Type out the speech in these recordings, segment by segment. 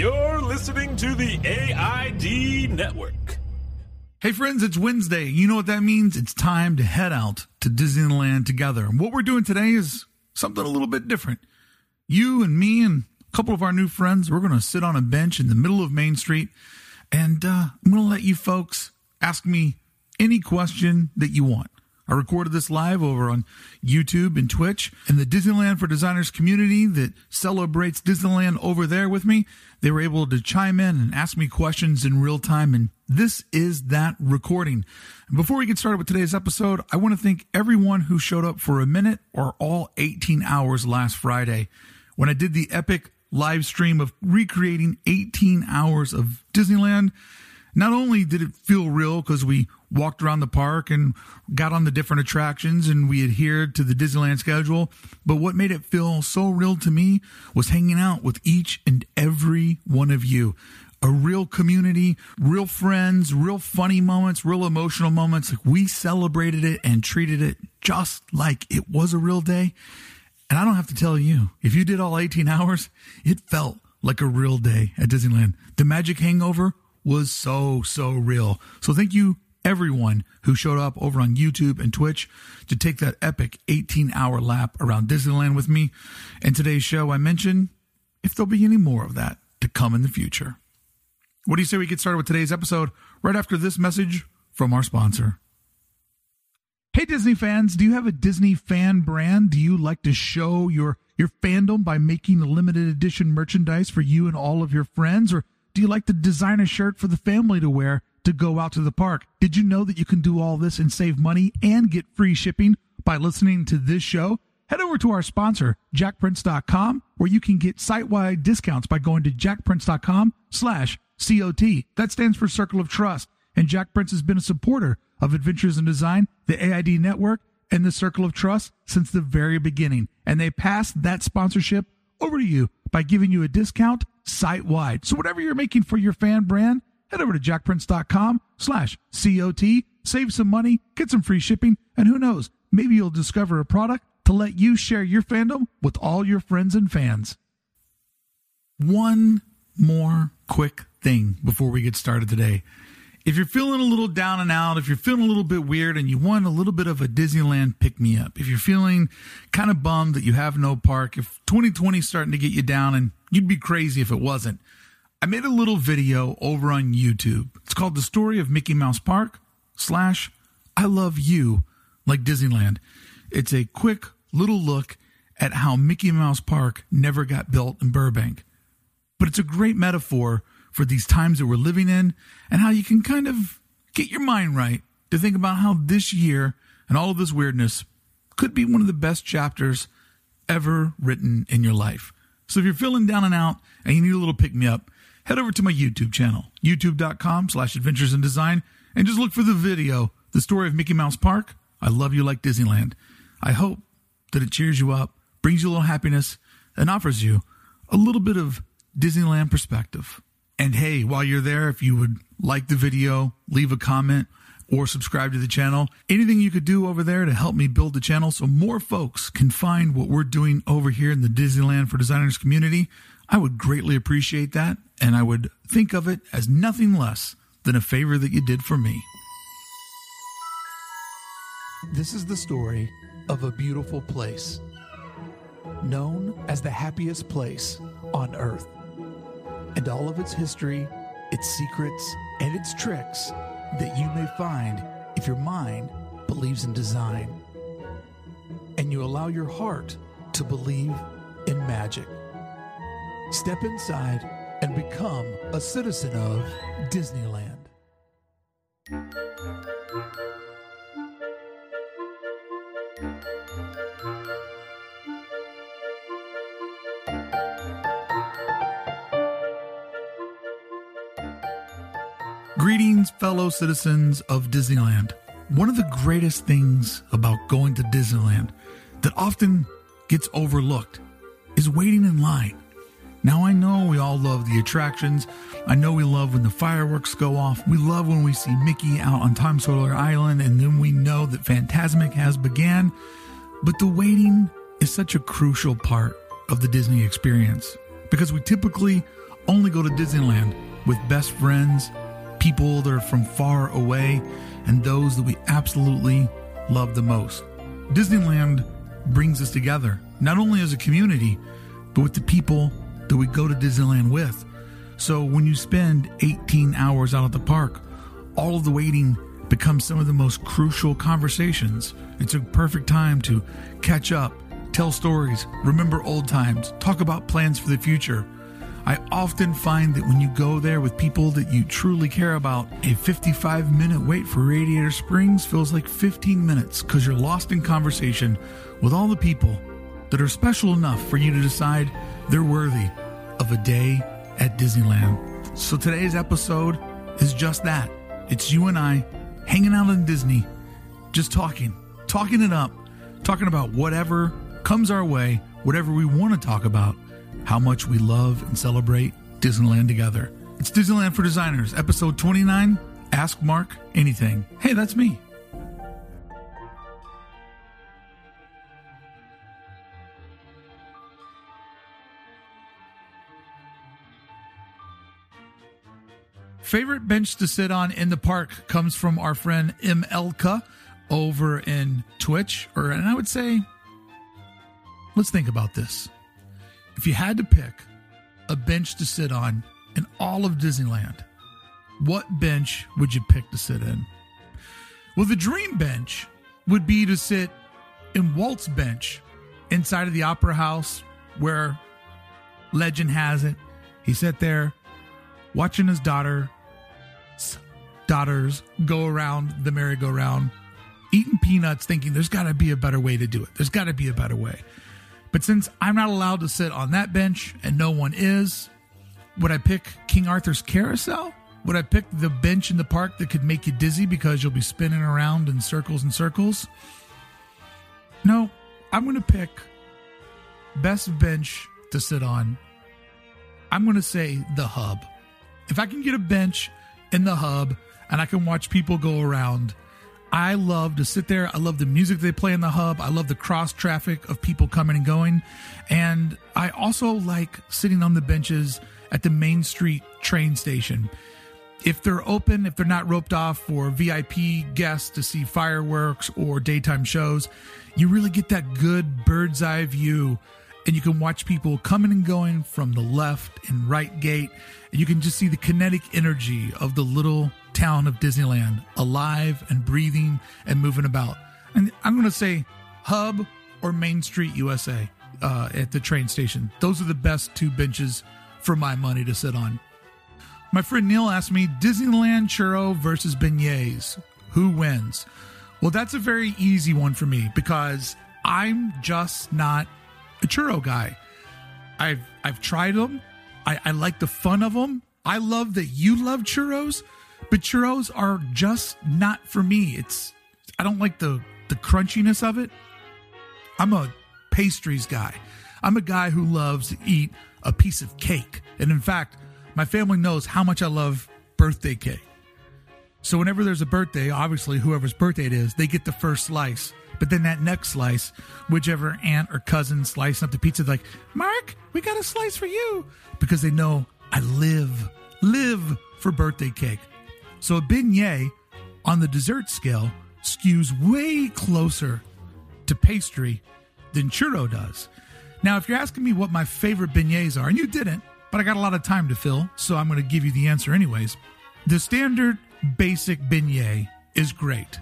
You're listening to the AID Network. Hey friends, it's Wednesday. You know what that means? It's time to head out to Disneyland together. And what we're doing today is something a little bit different. You and me and a couple of our new friends, we're going to sit on a bench in the middle of Main Street and uh, I'm going to let you folks ask me any question that you want. I recorded this live over on YouTube and Twitch. And the Disneyland for Designers community that celebrates Disneyland over there with me, they were able to chime in and ask me questions in real time. And this is that recording. And before we get started with today's episode, I want to thank everyone who showed up for a minute or all 18 hours last Friday when I did the epic live stream of recreating 18 hours of Disneyland. Not only did it feel real because we walked around the park and got on the different attractions and we adhered to the Disneyland schedule, but what made it feel so real to me was hanging out with each and every one of you. A real community, real friends, real funny moments, real emotional moments. Like we celebrated it and treated it just like it was a real day. And I don't have to tell you, if you did all 18 hours, it felt like a real day at Disneyland. The magic hangover was so, so real. So thank you everyone who showed up over on YouTube and Twitch to take that epic 18 hour lap around Disneyland with me. In today's show, I mentioned if there'll be any more of that to come in the future. What do you say we get started with today's episode right after this message from our sponsor? Hey Disney fans, do you have a Disney fan brand? Do you like to show your your fandom by making limited edition merchandise for you and all of your friends or do you like to design a shirt for the family to wear to go out to the park? Did you know that you can do all this and save money and get free shipping by listening to this show? Head over to our sponsor, jakprints.com, where you can get site-wide discounts by going to jakprints.com slash COT. That stands for Circle of Trust. And Jakprints has been a supporter of Adventures in Design, the AID Network, and the Circle of Trust since the very beginning. And they passed that sponsorship over to you by giving you a discount site wide. So whatever you're making for your fan brand, head over to jakprints.com slash COT, save some money, get some free shipping, and who knows, maybe you'll discover a product to let you share your fandom with all your friends and fans. One more quick thing before we get started today if you're feeling a little down and out, if you're feeling a little bit weird and you want a little bit of a Disneyland pick me up, if you're feeling kind of bummed that you have no park, if 2020 is starting to get you down and you'd be crazy if it wasn't, I made a little video over on YouTube. It's called The Story of Mickey Mouse Park slash I Love You like Disneyland. It's a quick little look at how Mickey Mouse Park never got built in Burbank. But it's a great metaphor for these times that we're living in and how you can kind of get your mind right to think about how this year and all of this weirdness could be one of the best chapters ever written in your life. So if you're feeling down and out and you need a little pick me up, head over to my YouTube channel, youtube.com slash adventures in design, and just look for the video, The Story of Mickey Mouse Park. I love you like Disneyland. I hope that it cheers you up, brings you a little happiness, and offers you a little bit of Disneyland perspective. And hey, while you're there, if you would like the video, leave a comment, or subscribe to the channel. Anything you could do over there to help me build the channel so more folks can find what we're doing over here in the Disneyland for Designers community, I would greatly appreciate that. And I would think of it as nothing less than a favor that you did for me. This is the story of a beautiful place known as the happiest place on earth and all of its history, its secrets, and its tricks that you may find if your mind believes in design and you allow your heart to believe in magic. Step inside and become a citizen of Disneyland. Greetings, fellow citizens of Disneyland. One of the greatest things about going to Disneyland that often gets overlooked is waiting in line. Now, I know we all love the attractions. I know we love when the fireworks go off. We love when we see Mickey out on Tom Sawyer Island, and then we know that Fantasmic has began. But the waiting is such a crucial part of the Disney experience because we typically only go to Disneyland with best friends, people that are from far away, and those that we absolutely love the most. Disneyland brings us together, not only as a community, but with the people that we go to Disneyland with. So when you spend 18 hours out at the park, all of the waiting becomes some of the most crucial conversations. It's a perfect time to catch up, tell stories, remember old times, talk about plans for the future. I often find that when you go there with people that you truly care about, a 55 minute wait for Radiator Springs feels like 15 minutes because you're lost in conversation with all the people that are special enough for you to decide they're worthy of a day at Disneyland. So today's episode is just that. It's you and I hanging out in Disney, just talking, talking it up, talking about whatever comes our way, whatever we want to talk about, how much we love and celebrate Disneyland together. It's Disneyland for Designers, episode 29 Ask Mark Anything. Hey, that's me. Favorite bench to sit on in the park comes from our friend M. Elka over in Twitch, or and I would say, let's think about this. If you had to pick a bench to sit on in all of Disneyland, what bench would you pick to sit in? Well, the dream bench would be to sit in Walt's bench inside of the Opera House, where legend has it he sat there watching his daughter daughters go around the merry-go-round eating peanuts thinking there's got to be a better way to do it. There's got to be a better way. But since i'm not allowed to sit on that bench and no one is would i pick king arthur's carousel? Would i pick the bench in the park that could make you dizzy because you'll be spinning around in circles and circles? No i'm going to pick best bench to sit on. I'm going to say the hub if I can get a bench in the hub and I can watch people go around, I love to sit there. I love the music they play in the hub. I love the cross traffic of people coming and going. And I also like sitting on the benches at the Main Street train station. If they're open, if they're not roped off for VIP guests to see fireworks or daytime shows, you really get that good bird's eye view and you can watch people coming and going from the left and right gate and you can just see the kinetic energy of the little town of Disneyland alive and breathing and moving about. And I'm going to say Hub or Main Street USA uh, at the train station. Those are the best two benches for my money to sit on. My friend Neil asked me Disneyland churro versus beignets. Who wins? Well, that's a very easy one for me because I'm just not churro guy. I've I've tried them. I, I like the fun of them. I love that you love churros, but churros are just not for me. It's I don't like the the crunchiness of it. I'm a pastries guy. I'm a guy who loves to eat a piece of cake. And in fact, my family knows how much I love birthday cake. So whenever there's a birthday, obviously whoever's birthday it is, they get the first slice. But then that next slice, whichever aunt or cousin slicing up the pizza, like, Mark, we got a slice for you. Because they know I live, live for birthday cake. So a beignet on the dessert scale skews way closer to pastry than churro does. Now, if you're asking me what my favorite beignets are, and you didn't, but I got a lot of time to fill, so I'm going to give you the answer anyways. The standard basic beignet is great,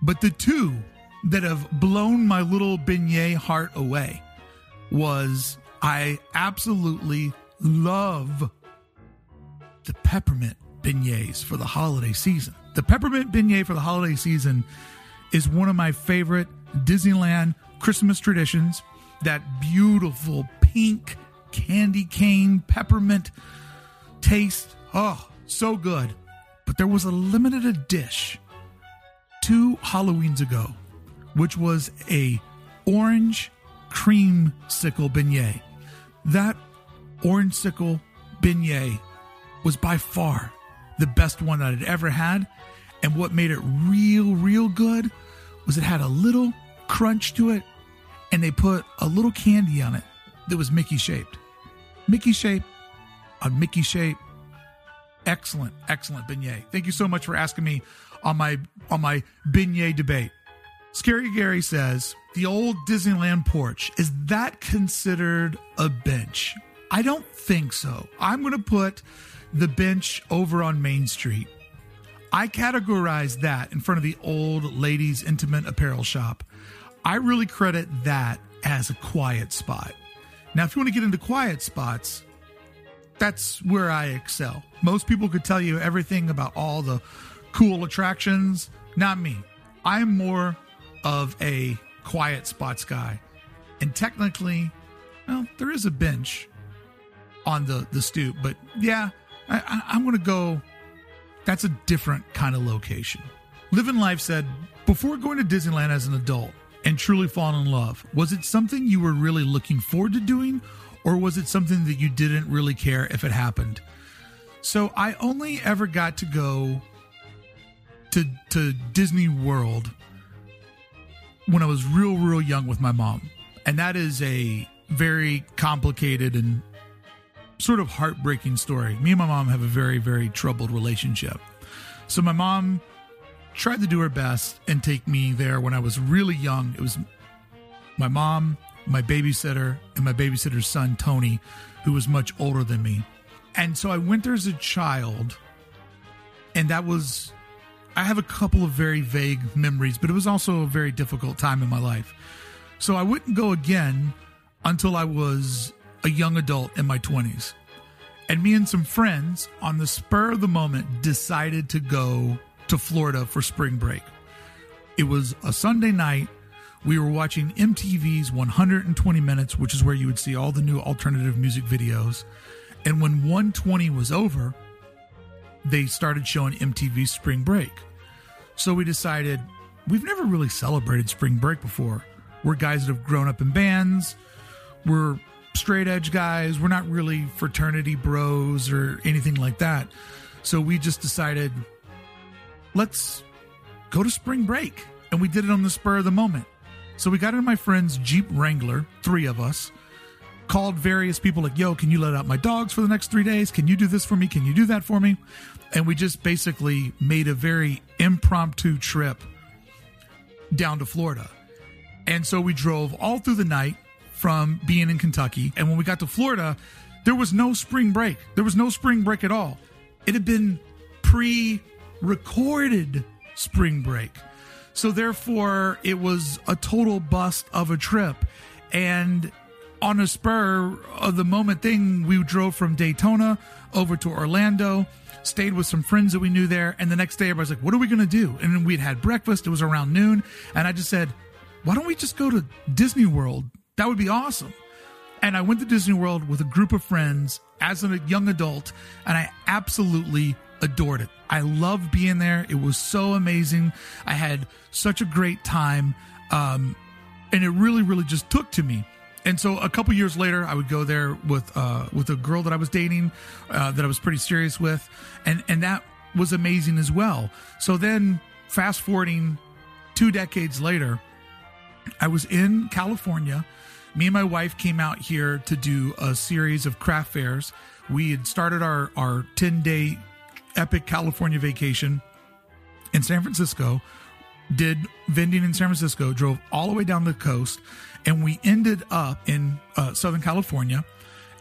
but the two that have blown my little beignet heart away was I absolutely love the peppermint beignets for the holiday season. The peppermint beignet for the holiday season is one of my favorite Disneyland Christmas traditions. That beautiful pink candy cane peppermint taste. Oh, so good. But there was a limited dish two Halloweens ago, which was a orange creamsicle beignet. That orange sickle beignet was by far the best one that I'd ever had. And what made it real, real good was it had a little crunch to it, and they put a little candy on it that was Mickey shaped. Mickey shaped, on Mickey shape. Excellent, excellent beignet. Thank you so much for asking me on my on my beignet debate. Scary Gary says the old Disneyland porch is that considered a bench? I don't think so. I'm going to put the bench over on Main Street. I categorize that in front of the old ladies' intimate apparel shop. I really credit that as a quiet spot. Now, if you want to get into quiet spots, that's where I excel. Most people could tell you everything about all the cool attractions. Not me. I'm more of a quiet spots guy. And technically, well, there is a bench on the, the stoop, but yeah, I, I'm going to go. That's a different kind of location. Living Life said, before going to Disneyland as an adult and truly falling in love, was it something you were really looking forward to doing, or was it something that you didn't really care if it happened? So I only ever got to go to to Disney World when I was real real young with my mom. And that is a very complicated and sort of heartbreaking story. Me and my mom have a very very troubled relationship. So my mom tried to do her best and take me there when I was really young. It was my mom, my babysitter, and my babysitter's son, Tony, who was much older than me. And so I went there as a child, and that was, I have a couple of very vague memories, but it was also a very difficult time in my life. So I wouldn't go again until I was a young adult in my 20s. And me and some friends, on the spur of the moment, decided to go to Florida for spring break. It was a Sunday night. We were watching MTV's 120 Minutes, which is where you would see all the new alternative music videos. And when 120 was over, they started showing MTV Spring Break. So we decided we've never really celebrated spring break before. We're guys that have grown up in bands. We're straight edge guys. We're not really fraternity bros or anything like that. So we just decided let's go to spring break. And we did it on the spur of the moment. So we got in my friend's Jeep Wrangler, three of us, called various people like, yo, can you let out my dogs for the next three days? Can you do this for me? Can you do that for me? And we just basically made a very impromptu trip down to Florida. And so we drove all through the night from being in Kentucky. And when we got to Florida, there was no spring break. There was no spring break at all. It had been pre recorded spring break. So therefore, it was a total bust of a trip. And on a spur of the moment thing, we drove from Daytona over to Orlando, stayed with some friends that we knew there. And the next day, everybody's like, what are we going to do? And we'd had breakfast. It was around noon. And I just said, why don't we just go to Disney World? That would be awesome. And I went to Disney World with a group of friends as a young adult, and I absolutely adored it. I loved being there. It was so amazing. I had such a great time. Um, and it really, really just took to me. And so a couple years later, I would go there with uh, with a girl that I was dating, uh, that I was pretty serious with, and and that was amazing as well. So then, fast forwarding two decades later, I was in California. Me and my wife came out here to do a series of craft fairs. We had started our our ten day epic California vacation in San Francisco, did vending in San Francisco, drove all the way down the coast, and we ended up in uh, Southern California.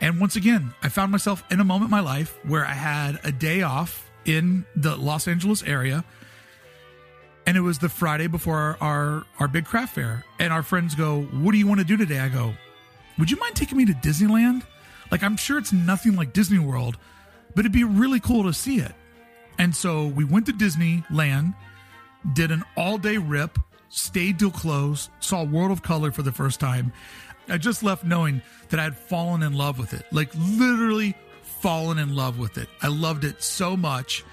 And once again, I found myself in a moment in my life where I had a day off in the Los Angeles area. And it was the Friday before our, our, our big craft fair. And our friends go, What do you want to do today? I go, Would you mind taking me to Disneyland? Like, I'm sure it's nothing like Disney World, but it'd be really cool to see it. And so we went to Disneyland, did an all day rip, stayed till close, saw World of Color for the first time. I just left knowing that I had fallen in love with it, like literally fallen in love with it. I loved it so much.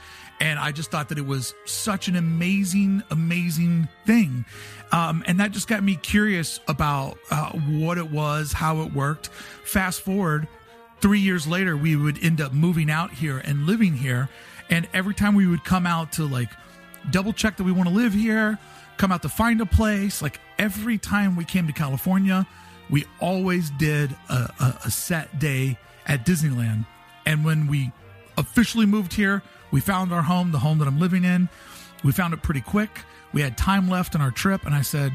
And I just thought that it was such an amazing, amazing thing. Um, and that just got me curious about uh, what it was, how it worked. Fast forward, three years later, we would end up moving out here and living here. And every time we would come out to like double check that we want to live here, come out to find a place, like every time we came to California, we always did a, a, a set day at Disneyland. And when we officially moved here, we found our home, the home that I'm living in. We found it pretty quick. We had time left on our trip, and I said,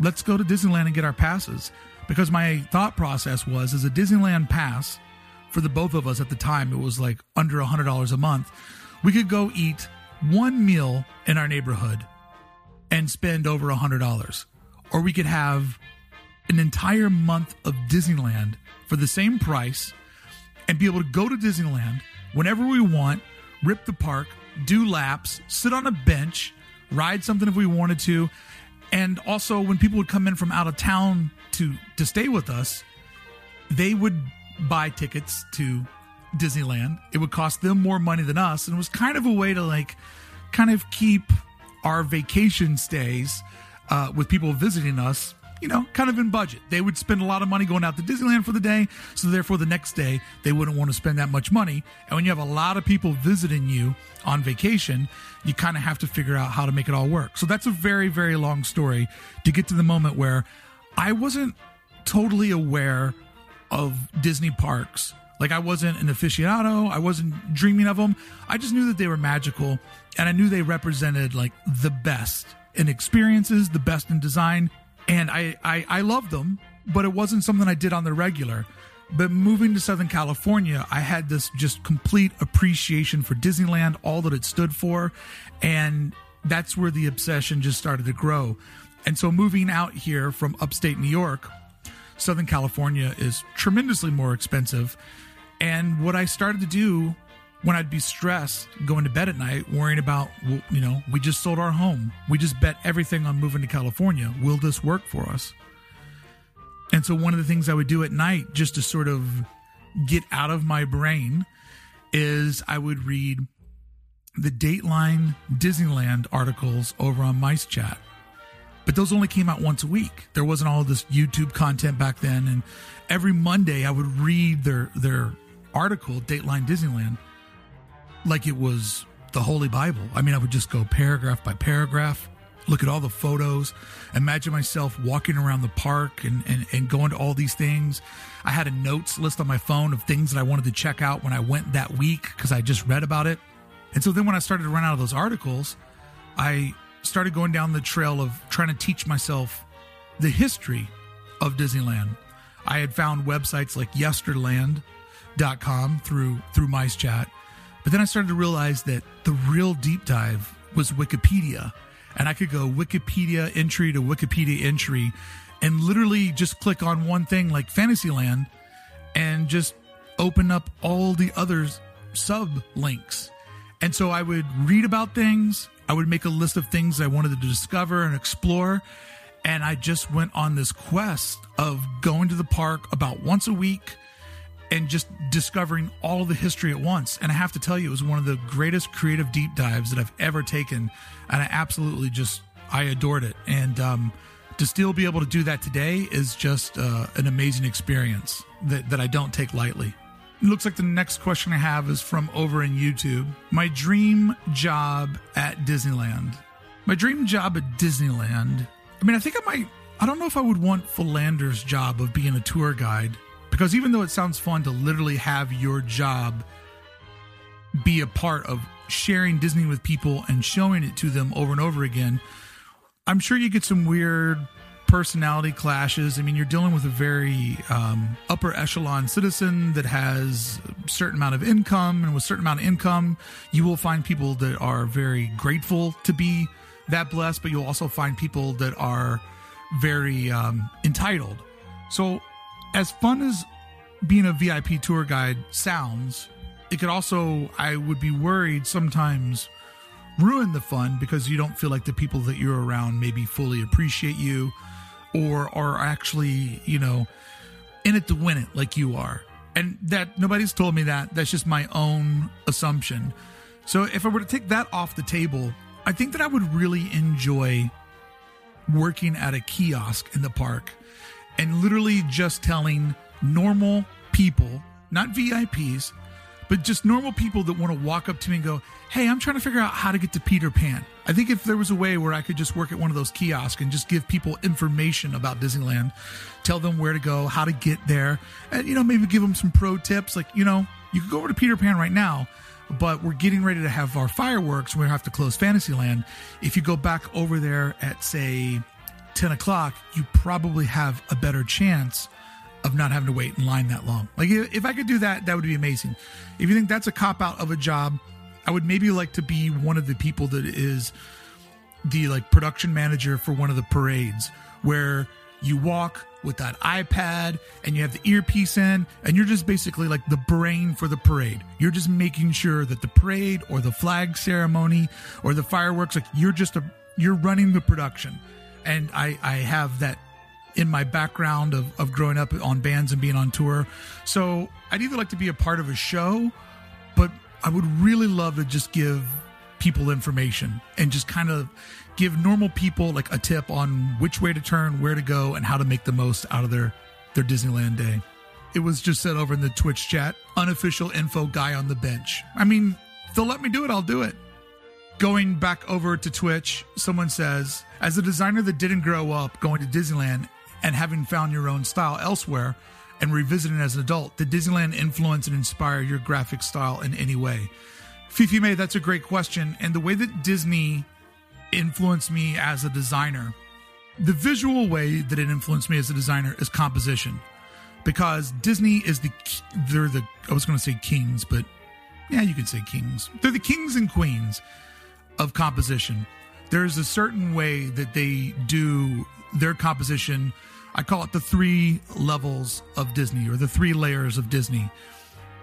let's go to Disneyland and get our passes. Because my thought process was as a Disneyland pass for the both of us at the time, it was like under a $100 a month. We could go eat one meal in our neighborhood and spend over a $100. Or we could have an entire month of Disneyland for the same price and be able to go to Disneyland whenever we want, rip the park, do laps, sit on a bench, ride something if we wanted to. And also when people would come in from out of town to to stay with us, they would buy tickets to Disneyland. It would cost them more money than us and it was kind of a way to like kind of keep our vacation stays uh, with people visiting us you know, kind of in budget. They would spend a lot of money going out to Disneyland for the day, so therefore the next day they wouldn't want to spend that much money. And when you have a lot of people visiting you on vacation, you kind of have to figure out how to make it all work. So that's a very, very long story to get to the moment where I wasn't totally aware of Disney parks. Like I wasn't an aficionado, I wasn't dreaming of them. I just knew that they were magical and I knew they represented like the best in experiences, the best in design, and I, I I loved them, but it wasn't something I did on the regular. But moving to Southern California, I had this just complete appreciation for Disneyland, all that it stood for, and that's where the obsession just started to grow. And so moving out here from upstate New York, Southern California is tremendously more expensive. And what I started to do when I'd be stressed going to bed at night, worrying about, you know, we just sold our home. We just bet everything on moving to California. Will this work for us? And so, one of the things I would do at night just to sort of get out of my brain is I would read the Dateline Disneyland articles over on MiceChat. But those only came out once a week. There wasn't all this YouTube content back then. And every Monday I would read their, their article, Dateline Disneyland like it was the Holy Bible. I mean, I would just go paragraph by paragraph, look at all the photos, imagine myself walking around the park and, and, and going to all these things. I had a notes list on my phone of things that I wanted to check out when I went that week because I just read about it. And so then when I started to run out of those articles, I started going down the trail of trying to teach myself the history of Disneyland. I had found websites like yesterland.com through through MiceChat but then I started to realize that the real deep dive was Wikipedia. And I could go Wikipedia entry to Wikipedia entry and literally just click on one thing like Fantasyland and just open up all the other sub links. And so I would read about things, I would make a list of things I wanted to discover and explore. And I just went on this quest of going to the park about once a week and just discovering all the history at once. And I have to tell you, it was one of the greatest creative deep dives that I've ever taken. And I absolutely just, I adored it. And um, to still be able to do that today is just uh, an amazing experience that, that I don't take lightly. It looks like the next question I have is from over in YouTube. My dream job at Disneyland. My dream job at Disneyland. I mean, I think I might, I don't know if I would want Philander's job of being a tour guide because even though it sounds fun to literally have your job be a part of sharing Disney with people and showing it to them over and over again, I'm sure you get some weird personality clashes. I mean, you're dealing with a very um, upper echelon citizen that has a certain amount of income, and with a certain amount of income, you will find people that are very grateful to be that blessed, but you'll also find people that are very um, entitled. So as fun as being a VIP tour guide sounds, it could also, I would be worried sometimes, ruin the fun because you don't feel like the people that you're around maybe fully appreciate you or are actually, you know, in it to win it like you are. And that nobody's told me that. That's just my own assumption. So if I were to take that off the table, I think that I would really enjoy working at a kiosk in the park and literally just telling normal people, not VIPs, but just normal people that want to walk up to me and go, Hey, I'm trying to figure out how to get to Peter Pan. I think if there was a way where I could just work at one of those kiosks and just give people information about Disneyland, tell them where to go, how to get there, and, you know, maybe give them some pro tips like, you know, You could go over to Peter Pan right now, but we're getting ready to have our fireworks. We have to close Fantasyland. If you go back over there at say 10 o'clock, you probably have a better chance of not having to wait in line that long. Like if I could do that, that would be amazing. If you think that's a cop out of a job, I would maybe like to be one of the people that is the like production manager for one of the parades where you walk with that iPad and you have the earpiece in and you're just basically like the brain for the parade. You're just making sure that the parade or the flag ceremony or the fireworks like you're just a you're running the production. And I I have that in my background of, of growing up on bands and being on tour. So I'd either like to be a part of a show, but I would really love to just give people information and just kind of give normal people like a tip on which way to turn, where to go, and how to make the most out of their their Disneyland day. It was just said over in the Twitch chat, unofficial info guy on the bench. I mean, if they'll let me do it, I'll do it. Going back over to Twitch, someone says, as a designer that didn't grow up going to Disneyland and having found your own style elsewhere and revisiting as an adult, did Disneyland influence and inspire your graphic style in any way? Fifi May, that's a great question. And the way that Disney influenced me as a designer, the visual way that it influenced me as a designer is composition. Because Disney is the, they're the, I was going to say kings, but yeah, you can say kings. They're the kings and queens of composition. There's a certain way that they do their composition I call it the three levels of Disney or the three layers of Disney.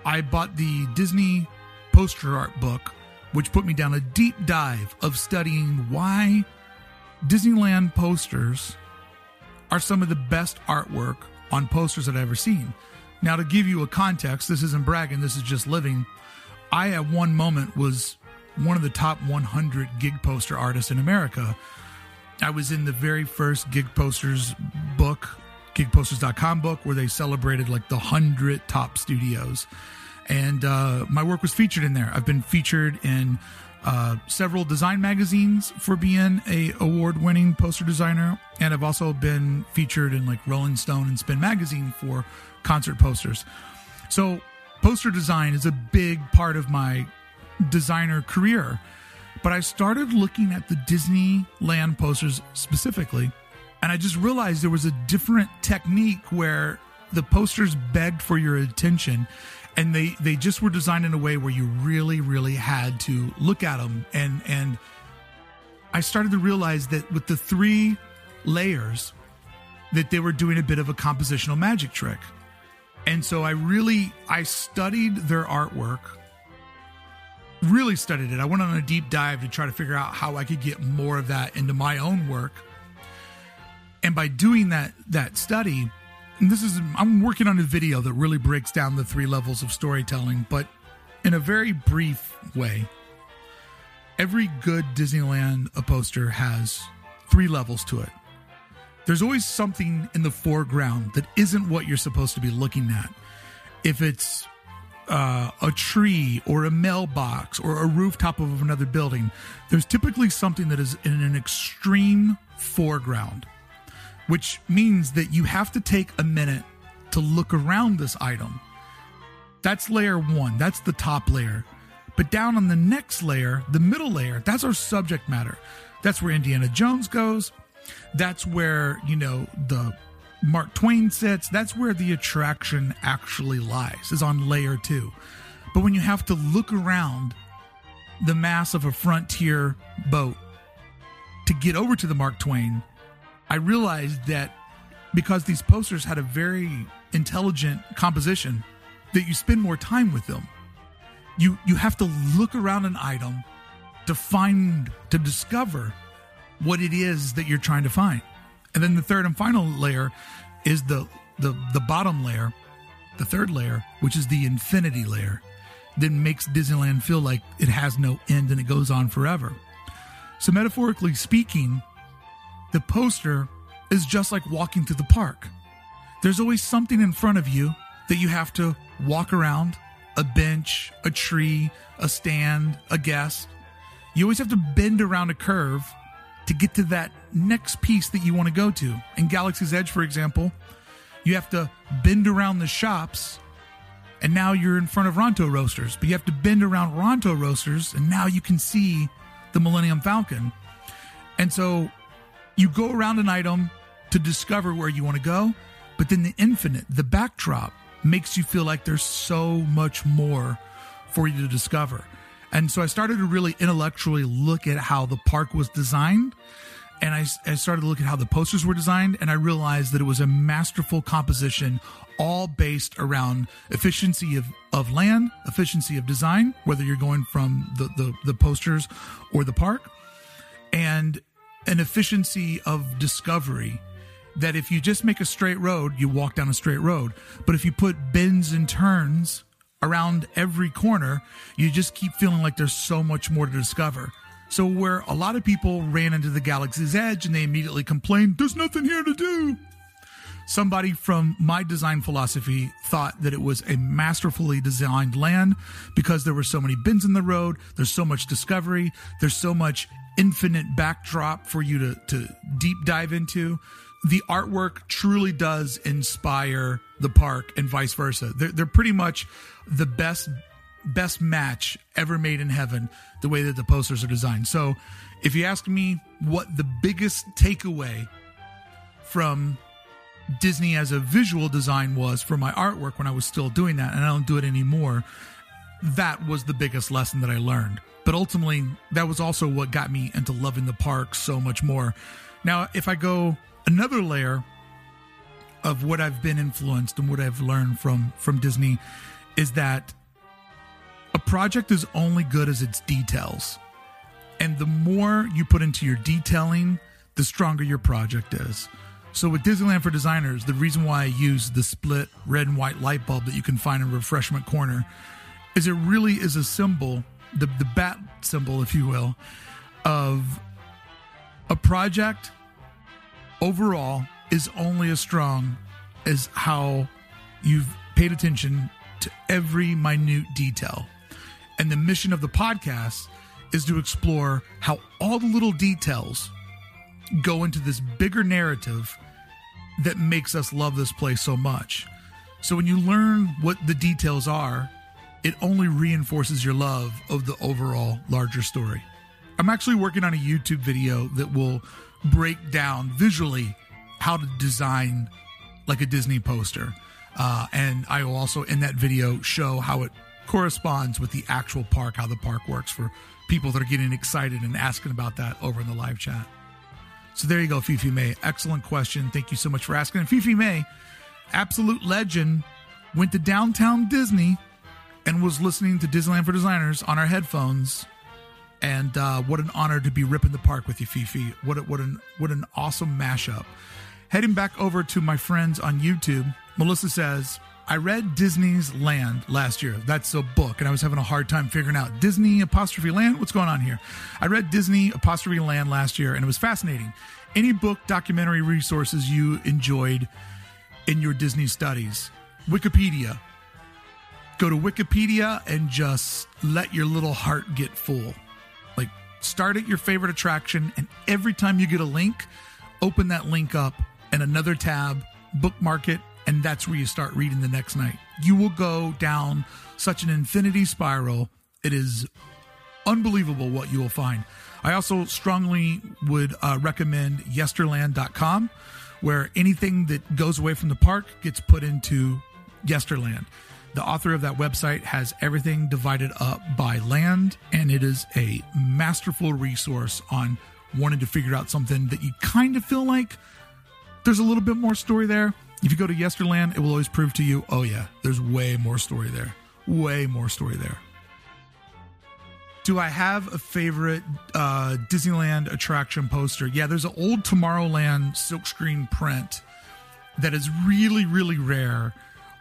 I bought the Disney poster art book, which put me down a deep dive of studying why Disneyland posters are some of the best artwork on posters that I've ever seen. Now, to give you a context, this isn't bragging, this is just living. I, at one moment, was one of the top 100 gig poster artists in America I was in the very first Gig Posters book, gigposters.com book, where they celebrated like the 100 top studios. And uh, my work was featured in there. I've been featured in uh, several design magazines for being a award-winning poster designer, and I've also been featured in like Rolling Stone and Spin magazine for concert posters. So, poster design is a big part of my designer career. But I started looking at the Disneyland posters specifically, and I just realized there was a different technique where the posters begged for your attention and they they just were designed in a way where you really really had to look at them and and I started to realize that with the three layers that they were doing a bit of a compositional magic trick. And so I really I studied their artwork really studied it. I went on a deep dive to try to figure out how I could get more of that into my own work. And by doing that that study, and this is I'm working on a video that really breaks down the three levels of storytelling, but in a very brief way. Every good Disneyland poster has three levels to it. There's always something in the foreground that isn't what you're supposed to be looking at. If it's uh, a tree or a mailbox or a rooftop of another building, there's typically something that is in an extreme foreground, which means that you have to take a minute to look around this item. That's layer one, that's the top layer. But down on the next layer, the middle layer, that's our subject matter. That's where Indiana Jones goes. That's where, you know, the Mark Twain sits, that's where the attraction actually lies, is on layer two. But when you have to look around the mass of a frontier boat to get over to the Mark Twain, I realized that because these posters had a very intelligent composition, that you spend more time with them. You you have to look around an item to find to discover what it is that you're trying to find. And then the third and final layer is the the the bottom layer, the third layer, which is the infinity layer, that makes Disneyland feel like it has no end and it goes on forever. So metaphorically speaking, the poster is just like walking through the park. There's always something in front of you that you have to walk around, a bench, a tree, a stand, a guest. You always have to bend around a curve to get to that next piece that you want to go to. In Galaxy's Edge, for example, you have to bend around the shops and now you're in front of Ronto Roasters, but you have to bend around Ronto Roasters, and now you can see the Millennium Falcon. And so you go around an item to discover where you want to go, but then the infinite, the backdrop, makes you feel like there's so much more for you to discover. And so I started to really intellectually look at how the park was designed. And I, I started to look at how the posters were designed, and I realized that it was a masterful composition, all based around efficiency of, of land, efficiency of design, whether you're going from the, the, the posters or the park, and an efficiency of discovery that if you just make a straight road, you walk down a straight road. But if you put bends and turns around every corner, you just keep feeling like there's so much more to discover. So, where a lot of people ran into the galaxy's edge and they immediately complained, there's nothing here to do. Somebody from my design philosophy thought that it was a masterfully designed land because there were so many bends in the road, there's so much discovery, there's so much infinite backdrop for you to, to deep dive into the artwork truly does inspire the park and vice versa. They're, they're pretty much the best best match ever made in heaven the way that the posters are designed. So, if you ask me what the biggest takeaway from Disney as a visual design was for my artwork when I was still doing that and I don't do it anymore, that was the biggest lesson that I learned. But ultimately, that was also what got me into loving the park so much more. Now, if I go another layer of what I've been influenced and what I've learned from from Disney is that project is only good as its details. And the more you put into your detailing, the stronger your project is. So with Disneyland for Designers, the reason why I use the split red and white light bulb that you can find in Refreshment Corner is it really is a symbol, the, the bat symbol, if you will, of a project overall is only as strong as how you've paid attention to every minute detail. And the mission of the podcast is to explore how all the little details go into this bigger narrative that makes us love this place so much. So when you learn what the details are, it only reinforces your love of the overall larger story. I'm actually working on a YouTube video that will break down visually how to design like a Disney poster. Uh, and I will also in that video show how it corresponds with the actual park, how the park works for people that are getting excited and asking about that over in the live chat. So there you go, Fifi May. Excellent question. Thank you so much for asking. And Fifi May, absolute legend, went to downtown Disney and was listening to Disneyland for Designers on our headphones and uh, what an honor to be ripping the park with you, Fifi. What a, what an what an awesome mashup. Heading back over to my friends on YouTube, Melissa says, I read Disney's Land last year. That's a book, and I was having a hard time figuring out Disney apostrophe land. What's going on here? I read Disney apostrophe land last year, and it was fascinating. Any book, documentary resources you enjoyed in your Disney studies? Wikipedia. Go to Wikipedia and just let your little heart get full Like, start at your favorite attraction, and every time you get a link, open that link up and another tab, bookmark it, and that's where you start reading the next night. You will go down such an infinity spiral. It is unbelievable what you will find. I also strongly would uh, recommend yesterland.com, where anything that goes away from the park gets put into Yesterland. The author of that website has everything divided up by land, and it is a masterful resource on wanting to figure out something that you kind of feel like there's a little bit more story there. If you go to Yesterland, it will always prove to you, oh, yeah, there's way more story there. Way more story there. Do I have a favorite uh, Disneyland attraction poster? Yeah, there's an old Tomorrowland silkscreen print that is really, really rare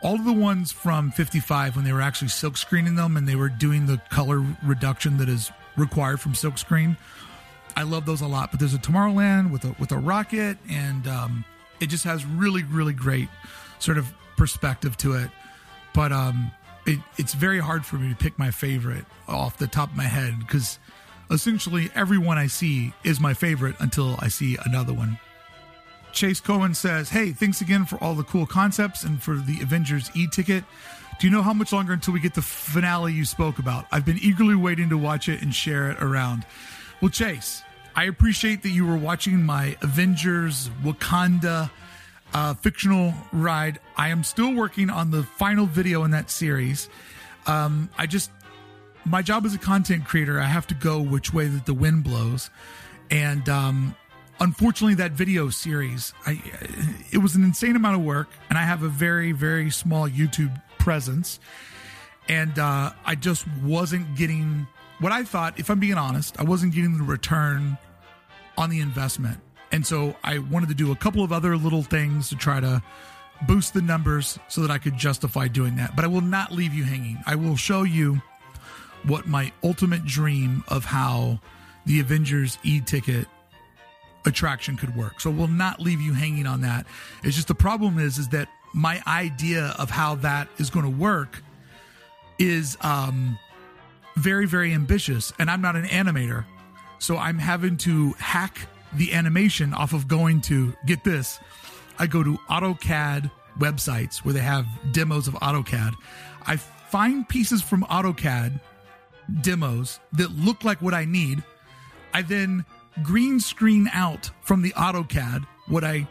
all of the ones from 55 when they were actually silkscreening them and they were doing the color reduction that is required from silkscreen. i love those a lot but there's a tomorrowland with a with a rocket and um, it just has really really great sort of perspective to it but um, it, it's very hard for me to pick my favorite off the top of my head because essentially everyone i see is my favorite until i see another one Chase Cohen says, Hey, thanks again for all the cool concepts and for the Avengers e ticket. Do you know how much longer until we get the finale you spoke about? I've been eagerly waiting to watch it and share it around. Well, Chase, I appreciate that you were watching my Avengers Wakanda uh, fictional ride. I am still working on the final video in that series. Um, I just, my job as a content creator, I have to go which way that the wind blows. And um, unfortunately, that video series, I, it was an insane amount of work, and I have a very, very small YouTube presence. And uh, I just wasn't getting what I thought, if I'm being honest, I wasn't getting the return on the investment. And so I wanted to do a couple of other little things to try to boost the numbers so that I could justify doing that. But I will not leave you hanging. I will show you what my ultimate dream of how the Avengers e ticket attraction could work. So we'll not leave you hanging on that. It's just the problem is is that my idea of how that is going to work is um very very ambitious and I'm not an animator. So I'm having to hack the animation off of going to get this. I go to AutoCAD websites where they have demos of AutoCAD. I find pieces from AutoCAD demos that look like what I need. I then green screen out from the AutoCAD what I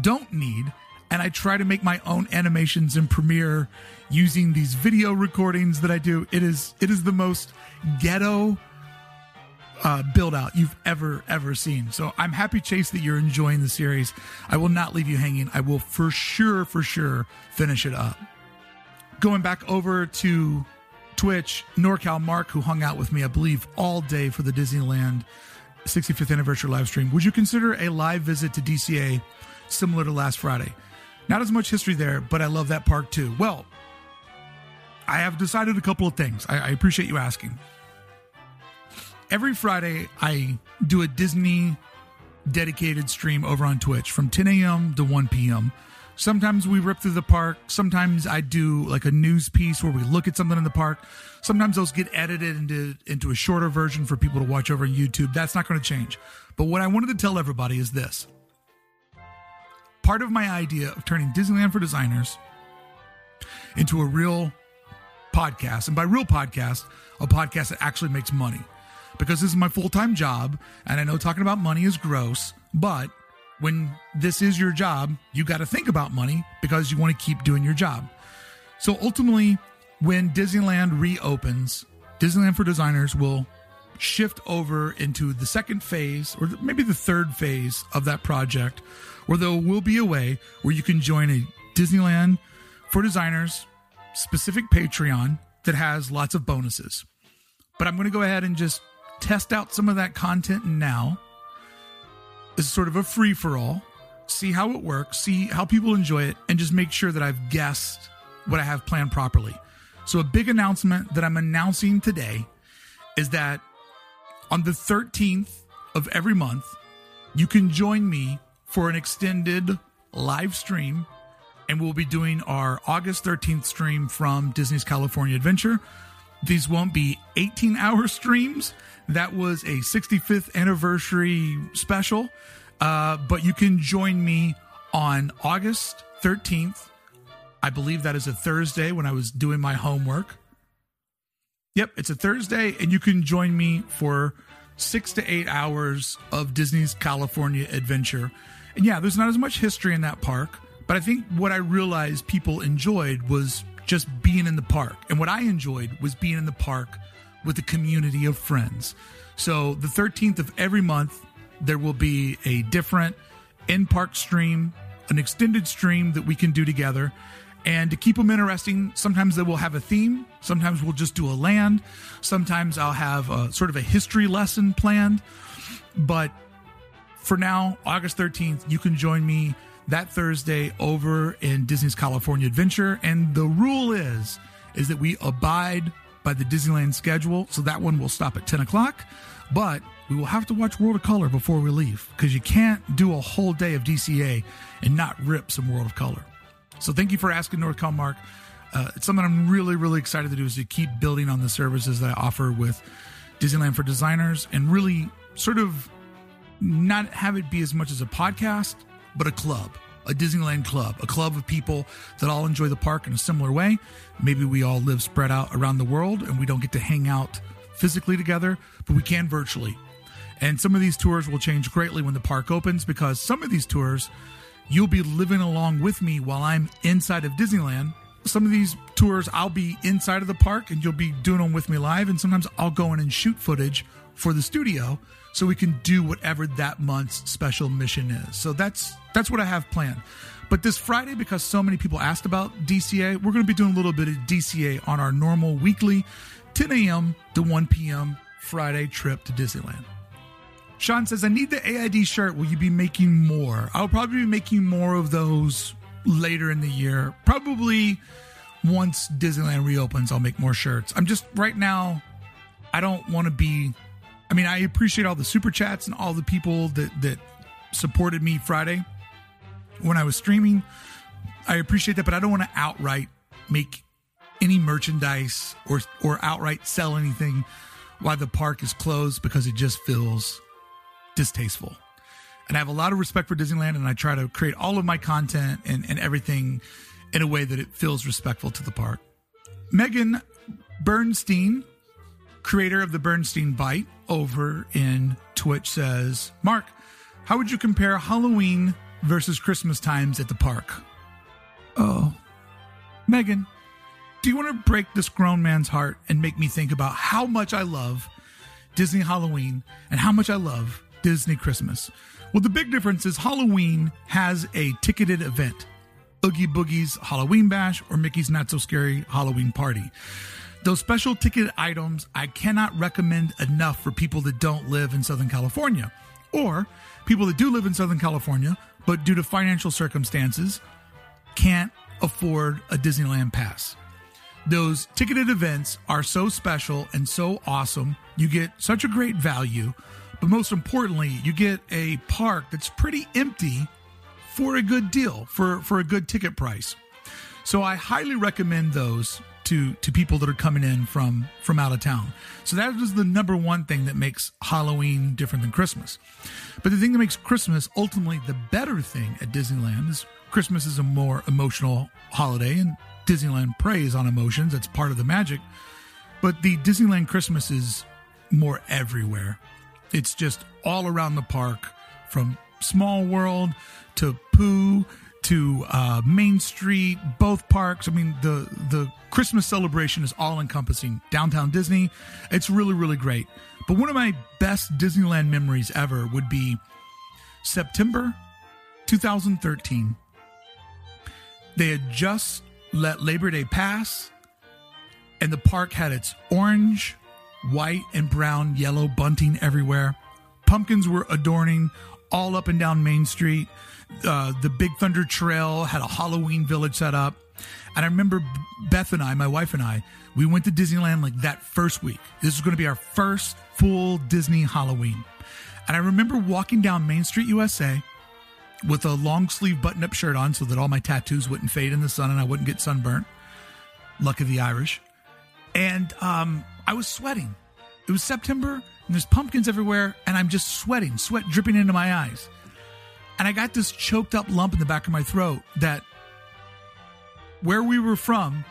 don't need and I try to make my own animations in Premiere using these video recordings that I do. It is it is the most ghetto uh, build out you've ever ever seen. So I'm happy, Chase, that you're enjoying the series. I will not leave you hanging. I will for sure, for sure, finish it up. Going back over to Twitch, NorCal Mark, who hung out with me, I believe, all day for the Disneyland 65th anniversary live stream. Would you consider a live visit to DCA similar to last Friday? Not as much history there, but I love that park too. Well, I have decided a couple of things. I, I appreciate you asking every Friday I do a Disney dedicated stream over on Twitch from 10 a.m. to 1 p.m. Sometimes we rip through the park. Sometimes I do like a news piece where we look at something in the park. Sometimes those get edited into into a shorter version for people to watch over on YouTube. That's not going to change. But what I wanted to tell everybody is this. Part of my idea of turning Disneyland for Designers into a real podcast, and by real podcast, a podcast that actually makes money because this is my full time job. And I know talking about money is gross, but when this is your job, you got to think about money because you want to keep doing your job. So ultimately, when Disneyland reopens, Disneyland for Designers will shift over into the second phase or maybe the third phase of that project where there will be a way where you can join a Disneyland for Designers specific Patreon that has lots of bonuses. But I'm going to go ahead and just test out some of that content now. Is sort of a free for all. See how it works, see how people enjoy it, and just make sure that I've guessed what I have planned properly. So, a big announcement that I'm announcing today is that on the 13th of every month, you can join me for an extended live stream. And we'll be doing our August 13th stream from Disney's California Adventure. These won't be 18 hour streams. That was a 65th anniversary special. Uh, but you can join me on August 13th. I believe that is a Thursday when I was doing my homework. Yep, it's a Thursday, and you can join me for six to eight hours of Disney's California adventure. And yeah, there's not as much history in that park, but I think what I realized people enjoyed was just being in the park. And what I enjoyed was being in the park with a community of friends. So the 13th of every month, there will be a different in park stream, an extended stream that we can do together. And to keep them interesting, sometimes they will have a theme. Sometimes we'll just do a land. Sometimes I'll have a, sort of a history lesson planned. But for now, August 13th, you can join me that Thursday over in Disney's California Adventure. And the rule is, is that we abide by the Disneyland schedule. So that one will stop at 10 o'clock. But we will have to watch World of Color before we leave because you can't do a whole day of DCA and not rip some World of Color. So thank you for asking NorCal Mark. Uh, it's something I'm really, really excited to do is to keep building on the services that I offer with Disneyland for designers and really sort of not have it be as much as a podcast, but a club, a Disneyland club, a club of people that all enjoy the park in a similar way. Maybe we all live spread out around the world and we don't get to hang out physically together, but we can virtually. And some of these tours will change greatly when the park opens because some of these tours you'll be living along with me while I'm inside of Disneyland. Some of these tours I'll be inside of the park and you'll be doing them with me live. And sometimes I'll go in and shoot footage for the studio so we can do whatever that month's special mission is. So that's that's what I have planned. But this Friday, because so many people asked about DCA, we're going to be doing a little bit of DCA on our normal weekly 10 a.m. to 1 p.m. Friday trip to Disneyland. Sean says, I need the AID shirt. Will you be making more? I'll probably be making more of those later in the year. Probably once Disneyland reopens, I'll make more shirts. I'm just right now, I don't want to be. I mean, I appreciate all the super chats and all the people that that supported me Friday when I was streaming. I appreciate that, but I don't want to outright make any merchandise or or outright sell anything while the park is closed because it just feels distasteful. And I have a lot of respect for Disneyland, and I try to create all of my content and, and everything in a way that it feels respectful to the park. Megan Bernstein, creator of the Bernstein Bite over in Twitch, says, Mark, how would you compare Halloween versus Christmas times at the park? Oh, Megan, do you want to break this grown man's heart and make me think about how much I love Disney Halloween and how much I love Disney Christmas. Well, the big difference is Halloween has a ticketed event Oogie Boogie's Halloween Bash or Mickey's Not So Scary Halloween Party. Those special ticket items I cannot recommend enough for people that don't live in Southern California or people that do live in Southern California, but due to financial circumstances, can't afford a Disneyland pass. Those ticketed events are so special and so awesome. You get such a great value but most importantly, you get a park that's pretty empty for a good deal, for, for a good ticket price. So I highly recommend those to to people that are coming in from from out of town. So that is the number one thing that makes Halloween different than Christmas. But the thing that makes Christmas ultimately the better thing at Disneyland is Christmas is a more emotional holiday and Disneyland preys on emotions. That's part of the magic. But the Disneyland Christmas is more everywhere. It's just all around the park from Small World to Pooh to uh, Main Street, both parks. I mean, the the Christmas celebration is all encompassing. Downtown Disney, it's really really great. But one of my best Disneyland memories ever would be September 2013. They had just let Labor Day pass, and the park had its orange, white and brown, yellow bunting everywhere. Pumpkins were adorning all up and down Main Street. Uh, the Big Thunder Trail had a Halloween village set up. And I remember Beth and I, my wife and I, we went to Disneyland like that first week. This was going to be our first full Disney Halloween. And I remember walking down Main Street, USA, with a long sleeve button up shirt on so that all my tattoos wouldn't fade in the sun and I wouldn't get sunburnt. Luck of the Irish. And um, I was sweating. It was September, and there's pumpkins everywhere, and I'm just sweating, sweat dripping into my eyes. And I got this choked up lump in the back of my throat that where we were from,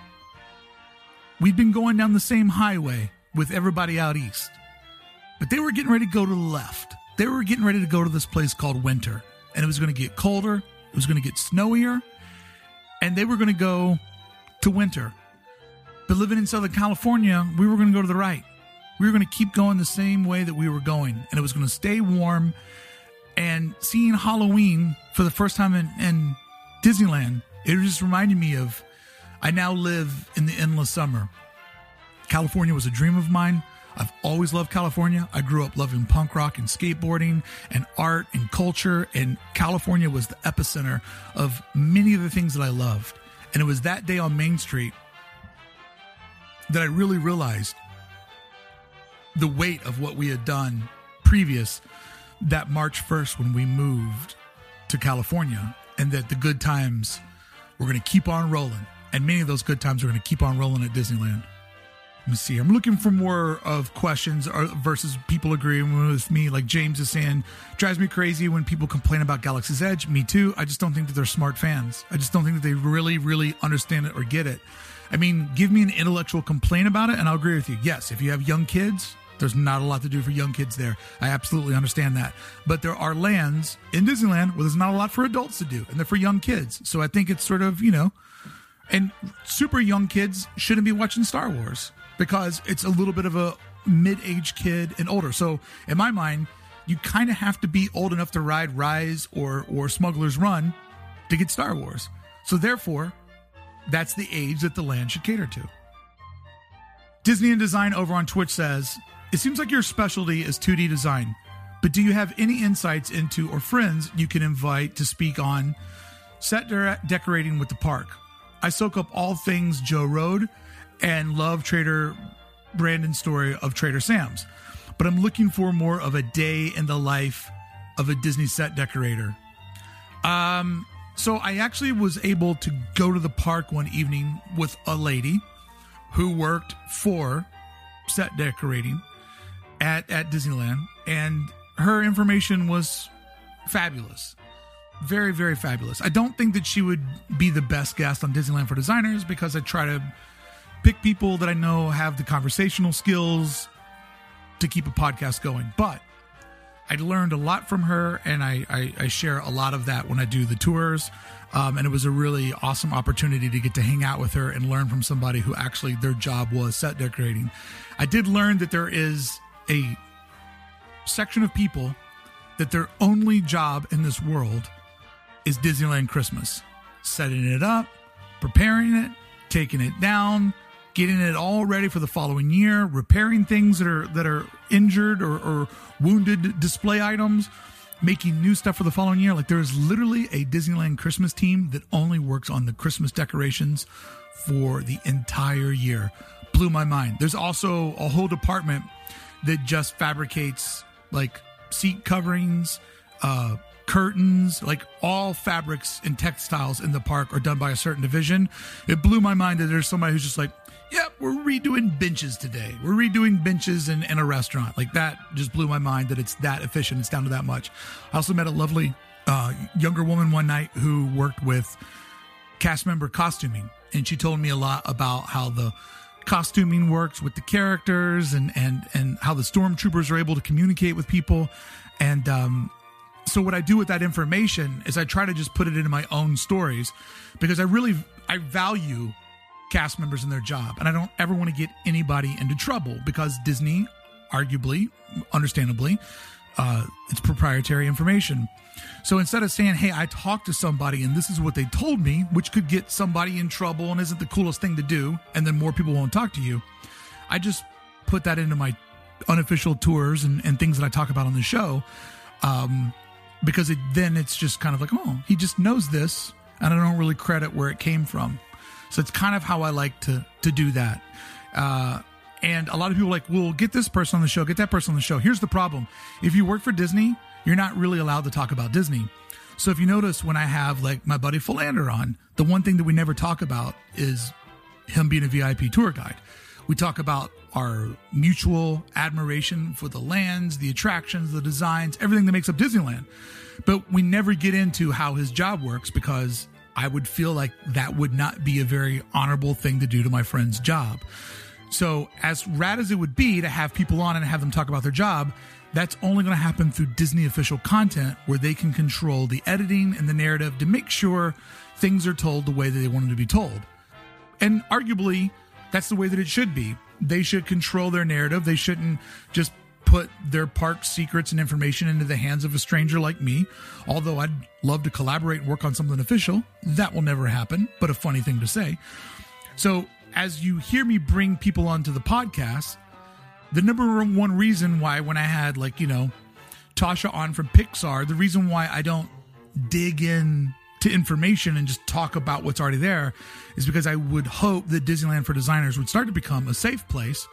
we'd been going down the same highway with everybody out east. But they were getting ready to go to the left. They were getting ready to go to this place called Winter, and it was going to get colder, it was going to get snowier, and they were going to go to Winter. But living in Southern California, we were going to go to the right. We were going to keep going the same way that we were going, and it was going to stay warm. And seeing Halloween for the first time in, in Disneyland, it just reminded me of I now live in the endless summer. California was a dream of mine. I've always loved California. I grew up loving punk rock and skateboarding and art and culture, and California was the epicenter of many of the things that I loved. And it was that day on Main Street that I really realized the weight of what we had done previous that March 1st when we moved to California and that the good times were going to keep on rolling. And many of those good times are going to keep on rolling at Disneyland. let me see. I'm looking for more of questions uh, versus people agreeing with me. Like James is saying, drives me crazy when people complain about Galaxy's Edge. Me too. I just don't think that they're smart fans. I just don't think that they really, really understand it or get it. I mean, give me an intellectual complaint about it, and I'll agree with you. Yes, if you have young kids, there's not a lot to do for young kids there. I absolutely understand that. But there are lands in Disneyland where there's not a lot for adults to do, and they're for young kids. So I think it's sort of, you know, and super young kids shouldn't be watching Star Wars because it's a little bit of a mid-aged kid and older. So in my mind, you kind of have to be old enough to ride Rise or or Smuggler's Run to get Star Wars. So therefore, that's the age that the land should cater to. Disney and Design over on Twitch says, "It seems like your specialty is 2D design, but do you have any insights into or friends you can invite to speak on set de- decorating with the park? I soak up all things Joe Rohde." and love Trader Brandon's story of Trader Sam's. But I'm looking for more of a day in the life of a Disney set decorator. Um, so I actually was able to go to the park one evening with a lady who worked for set decorating at, at Disneyland, and her information was fabulous. Very, very fabulous. I don't think that she would be the best guest on Disneyland for Designers because I try to pick people that I know have the conversational skills to keep a podcast going. But I learned a lot from her, and I, I, I share a lot of that when I do the tours. Um, and it was a really awesome opportunity to get to hang out with her and learn from somebody who actually their job was set decorating. I did learn that there is a section of people that their only job in this world is Disneyland Christmas, setting it up, preparing it, taking it down, getting it all ready for the following year, repairing things that are that are injured or, or wounded display items, making new stuff for the following year. Like there is literally a Disneyland Christmas team that only works on the Christmas decorations for the entire year. Blew my mind. There's also a whole department that just fabricates like seat coverings, uh, curtains, like all fabrics and textiles in the park are done by a certain division. It blew my mind that there's somebody who's just like, yeah, we're redoing benches today. We're redoing benches in, in a restaurant. Like that just blew my mind that it's that efficient. It's down to that much. I also met a lovely uh, younger woman one night who worked with cast member costuming, and she told me a lot about how the costuming works with the characters and and and how the stormtroopers are able to communicate with people. And um, so what I do with that information is I try to just put it into my own stories because I really I value cast members in their job. And I don't ever want to get anybody into trouble because Disney, arguably, understandably, uh, it's proprietary information. So instead of saying, hey, I talked to somebody and this is what they told me, which could get somebody in trouble and isn't the coolest thing to do, and then more people won't talk to you, I just put that into my unofficial tours and, and things that I talk about on the show. Um, because it, then it's just kind of like, oh, he just knows this, and I don't really credit where it came from. So it's kind of how I like to to do that. Uh, and a lot of people like, well, get this person on the show, get that person on the show. Here's the problem: if you work for Disney, you're not really allowed to talk about Disney. So if you notice when I have like my buddy Philander on, the one thing that we never talk about is him being a VIP tour guide. We talk about our mutual admiration for the lands, the attractions, the designs, everything that makes up Disneyland. But we never get into how his job works because I would feel like that would not be a very honorable thing to do to my friend's job. So, as rad as it would be to have people on and have them talk about their job, that's only going to happen through Disney official content where they can control the editing and the narrative to make sure things are told the way that they want them to be told. And arguably, that's the way that it should be. They should control their narrative. They shouldn't just put their park secrets and information into the hands of a stranger like me. Although I'd love to collaborate and work on something official, that will never happen, but a funny thing to say. So, as you hear me bring people onto the podcast, the number one reason why, when I had, like, you know, Tasha on from Pixar, the reason why I don't dig in to information and just talk about what's already there is because I would hope that Disneyland for Designers would start to become a safe place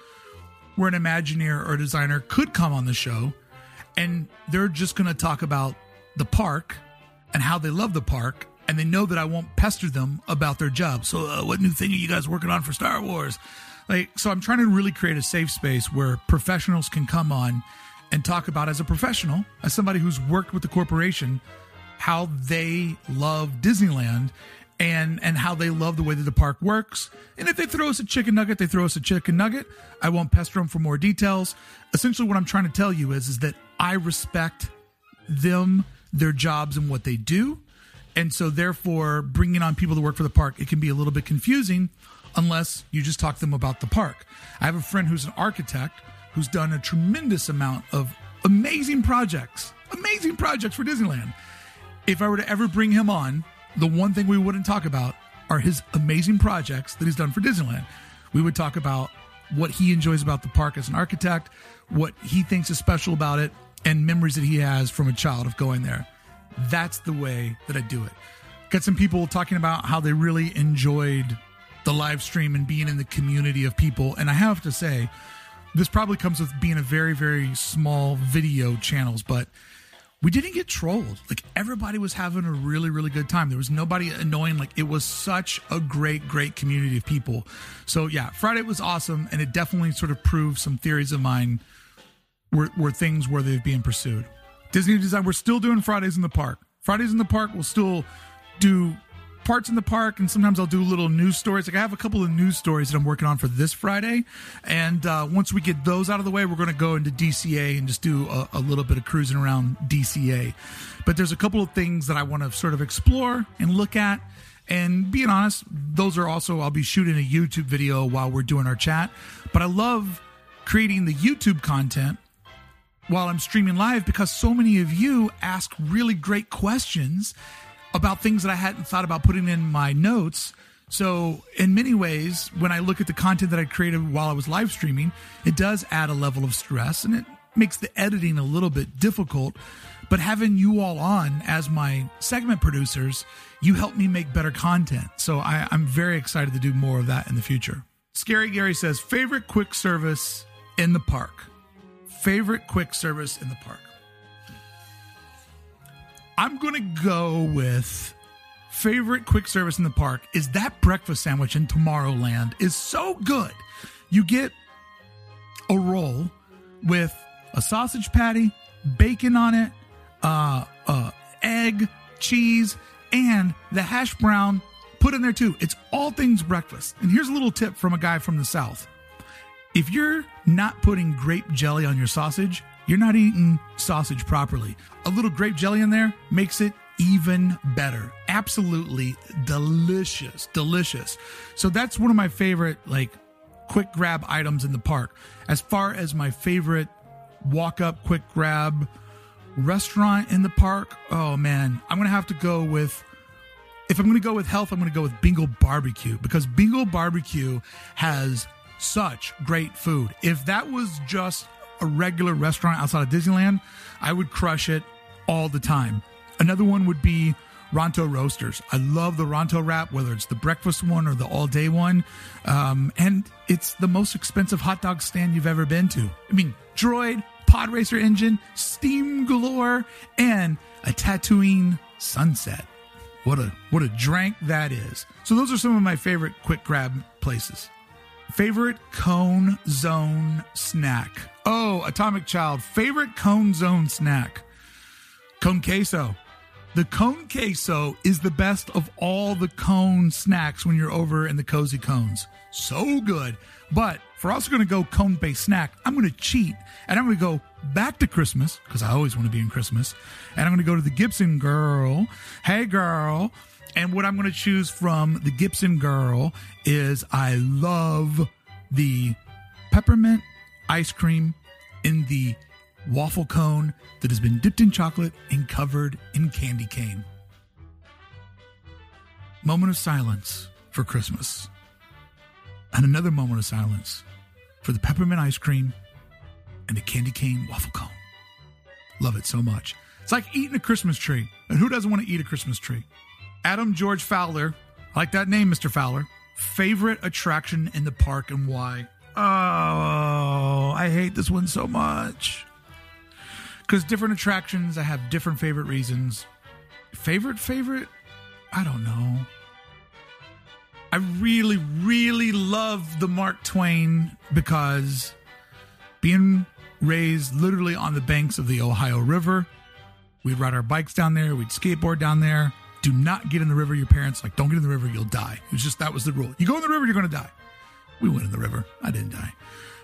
where an Imagineer or designer could come on the show and they're just going to talk about the park and how they love the park and they know that I won't pester them about their job. So, uh, what new thing are you guys working on for Star Wars? Like, so I'm trying to really create a safe space where professionals can come on and talk about, as a professional, as somebody who's worked with the corporation, how they love Disneyland and and how they love the way that the park works. And if they throw us a chicken nugget, they throw us a chicken nugget. I won't pester them for more details. Essentially, what I'm trying to tell you is is that I respect them, their jobs, and what they do. And so, therefore, bringing on people to work for the park, it can be a little bit confusing unless you just talk to them about the park. I have a friend who's an architect who's done a tremendous amount of amazing projects, amazing projects for Disneyland. If I were to ever bring him on, the one thing we wouldn't talk about are his amazing projects that he's done for Disneyland. We would talk about what he enjoys about the park as an architect, what he thinks is special about it, and memories that he has from a child of going there. That's the way that I do it. Got some people talking about how they really enjoyed the live stream and being in the community of people. And I have to say, this probably comes with being a very, very small video channels, but we didn't get trolled. Like everybody was having a really, really good time. There was nobody annoying. Like it was such a great, great community of people. So yeah, Friday was awesome, and it definitely sort of proved some theories of mine were, were things worthy of being pursued. Disney Design, we're still doing Fridays in the park. Fridays in the park, we'll still do parts in the park, and sometimes I'll do little news stories. Like I have a couple of news stories that I'm working on for this Friday, and uh, once we get those out of the way, we're going to go into DCA and just do a, a, little bit of cruising around DCA. But there's a couple of things that I want to sort of explore and look at. And being honest, those are also I'll be shooting a YouTube video while we're doing our chat. But I love creating the YouTube content while I'm streaming live because so many of you ask really great questions about things that I hadn't thought about putting in my notes. So, in many ways, when I look at the content that I created while I was live streaming, it does add a level of stress and it makes the editing a little bit difficult. But having you all on as my segment producers, you help me make better content. So, I, I'm very excited to do more of that in the future. Scary Gary says, favorite quick service in the park. Favorite quick service in the park. I'm going to go with favorite quick service in the park is that breakfast sandwich in Tomorrowland is so good. You get a roll with a sausage patty, bacon on it, uh, uh, egg, cheese, and the hash brown put in there too. It's all things breakfast. And here's a little tip from a guy from the South. If you're not putting grape jelly on your sausage, you're not eating sausage properly. A little grape jelly in there makes it even better. Absolutely delicious, delicious. So that's one of my favorite like quick grab items in the park. As far as my favorite walk up quick grab restaurant in the park, oh man, I'm going to have to go with if I'm going to go with health, I'm going to go with Bengal Barbecue because Bengal Barbecue has such great food. If that was just a regular restaurant outside of Disneyland, I would crush it all the time. Another one would be Ronto Roasters. I love the Ronto wrap, whether it's the breakfast one or the all day one. Um, and it's the most expensive hot dog stand you've ever been to. I mean, Droid, Pod Racer engine, steam galore, and a Tatooine sunset. What a what a drink that is. So those are some of my favorite quick grab places. Favorite cone zone snack. Oh, Atomic Child. Favorite cone zone snack. Cone queso. The cone queso is the best of all the cone snacks when you're over in the cozy cones. So good. But if we're also going to go cone based snack, I'm going to cheat and I'm going to go back to Christmas because I always want to be in Christmas. And I'm going to go to the Gibson girl. Hey, girl. And what I'm going to choose from the Gibson Girl is I love the peppermint ice cream in the waffle cone that has been dipped in chocolate and covered in candy cane. Moment of silence for Christmas. And another moment of silence for the peppermint ice cream and the candy cane waffle cone. Love it so much. It's like eating a Christmas tree. And who doesn't want to eat a Christmas tree? Adam George Fowler, like that name, Mr. Fowler. Favorite attraction in the park and why? Oh, I hate this one so much. Because different attractions, I have different favorite reasons. Favorite, favorite? I don't know. I really, really love the Mark Twain because being raised literally on the banks of the Ohio River, we'd ride our bikes down there, we'd skateboard down there. Do not get in the river. Your parents like, don't get in the river, you'll die. It was just that was the rule. You go in the river, you're going to die. We went in the river. I didn't die.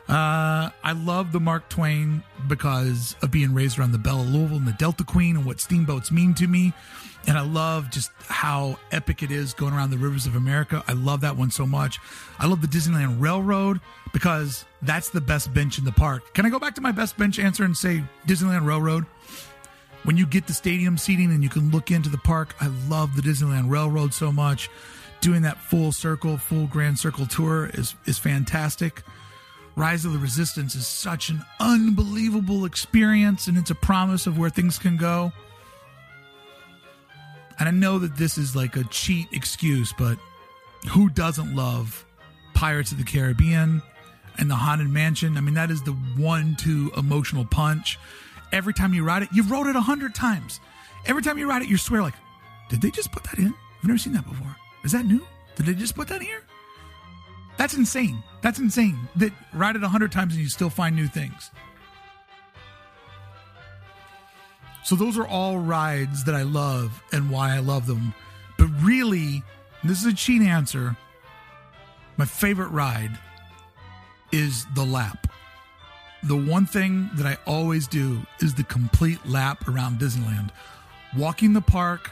Uh, I love the Mark Twain because of being raised around the Belle of Louisville and the Delta Queen and what steamboats mean to me. And I love just how epic it is going around the rivers of America. I love that one so much. I love the Disneyland Railroad because that's the best bench in the park. Can I go back to my best bench answer and say Disneyland Railroad? When you get the stadium seating and you can look into the park, I love the Disneyland Railroad so much. Doing that full circle, full grand circle tour is is fantastic. Rise of the Resistance is such an unbelievable experience and it's a promise of where things can go. And I know that this is like a cheat excuse, but who doesn't love Pirates of the Caribbean and the Haunted Mansion? I mean, that is the one two emotional punch. Every time you ride it, you've rode it a hundred times. Every time you ride it, you swear like, did they just put that in? I've never seen that before. Is that new? Did they just put that in here? That's insane. That's insane. That ride it a hundred times and you still find new things. So those are all rides that I love and why I love them. But really, this is a cheat answer. My favorite ride is the lap. The one thing that I always do is the complete lap around Disneyland. Walking the park,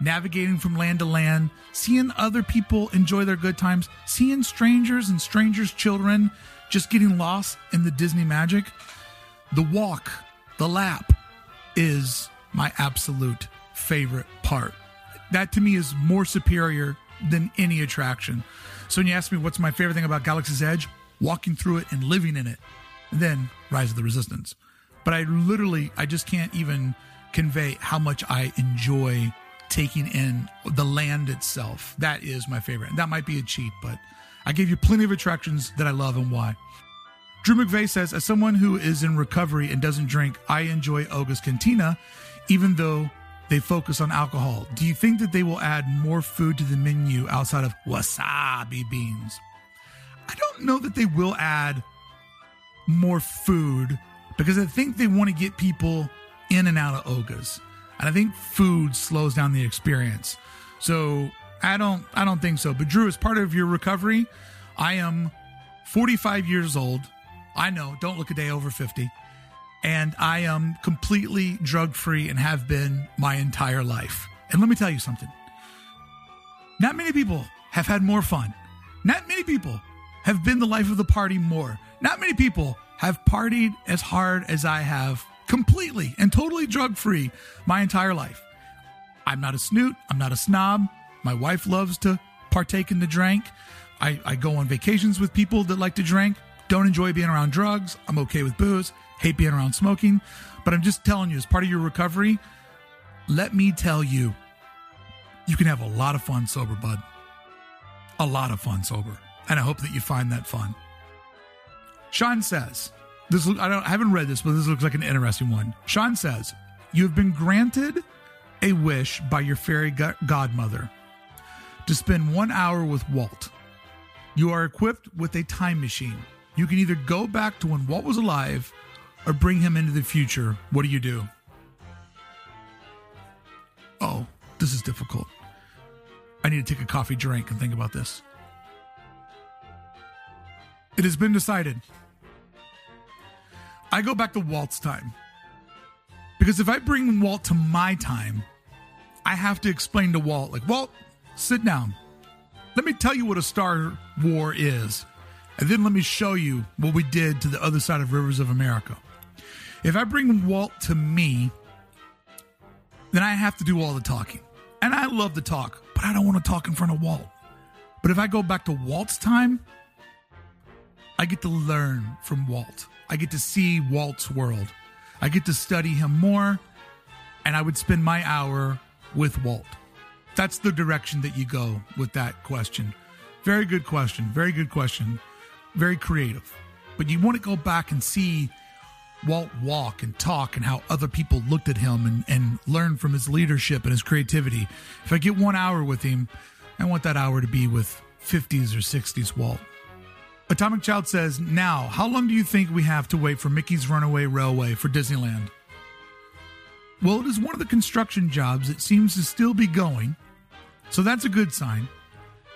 navigating from land to land, seeing other people enjoy their good times, seeing strangers and strangers' children just getting lost in the Disney magic. The walk, the lap is my absolute favorite part. That to me is more superior than any attraction. So when you ask me what's my favorite thing about Galaxy's Edge, walking through it and living in it, then Rise of the Resistance. But I literally, I just can't even convey how much I enjoy taking in the land itself. That is my favorite. And That might be a cheat, but I gave you plenty of attractions that I love and why. Drew McVeigh says, as someone who is in recovery and doesn't drink, I enjoy Oga's Cantina, even though they focus on alcohol. Do you think that they will add more food to the menu outside of wasabi beans? I don't know that they will add more food because I think they want to get people in and out of Oga's. And I think food slows down the experience. So I don't I don't think so. But Drew, as part of your recovery, I am 45 years old. I know, don't look a day over 50. And I am completely drug free and have been my entire life. And let me tell you something. Not many people have had more fun. Not many people have been the life of the party more. Not many people have partied as hard as I have completely and totally drug free my entire life. I'm not a snoot. I'm not a snob. My wife loves to partake in the drink. I, I go on vacations with people that like to drink. Don't enjoy being around drugs. I'm okay with booze. Hate being around smoking. But I'm just telling you, as part of your recovery, let me tell you, you can have a lot of fun sober, bud. A lot of fun sober. And I hope that you find that fun. Sean says, this I don't I haven't read this, but this looks like an interesting one. Sean says, "You have been granted a wish by your fairy godmother to spend 1 hour with Walt. You are equipped with a time machine. You can either go back to when Walt was alive or bring him into the future. What do you do?" Oh, this is difficult. I need to take a coffee drink and think about this. It has been decided. I go back to Walt's time. Because if I bring Walt to my time, I have to explain to Walt, like, Walt, sit down. Let me tell you what a Star War is. And then let me show you what we did to the other side of Rivers of America. If I bring Walt to me, then I have to do all the talking. And I love to talk, but I don't want to talk in front of Walt. But if I go back to Walt's time, I get to learn from Walt. I get to see Walt's world. I get to study him more, and I would spend my hour with Walt. That's the direction that you go with that question. Very good question. Very good question. Very creative. But you want to go back and see Walt walk and talk and how other people looked at him and, and learn from his leadership and his creativity. If I get one hour with him, I want that hour to be with 50s or 60s, Walt. Atomic Child says, Now, how long do you think we have to wait for Mickey's Runaway Railway for Disneyland? Well, it is one of the construction jobs that seems to still be going, so that's a good sign.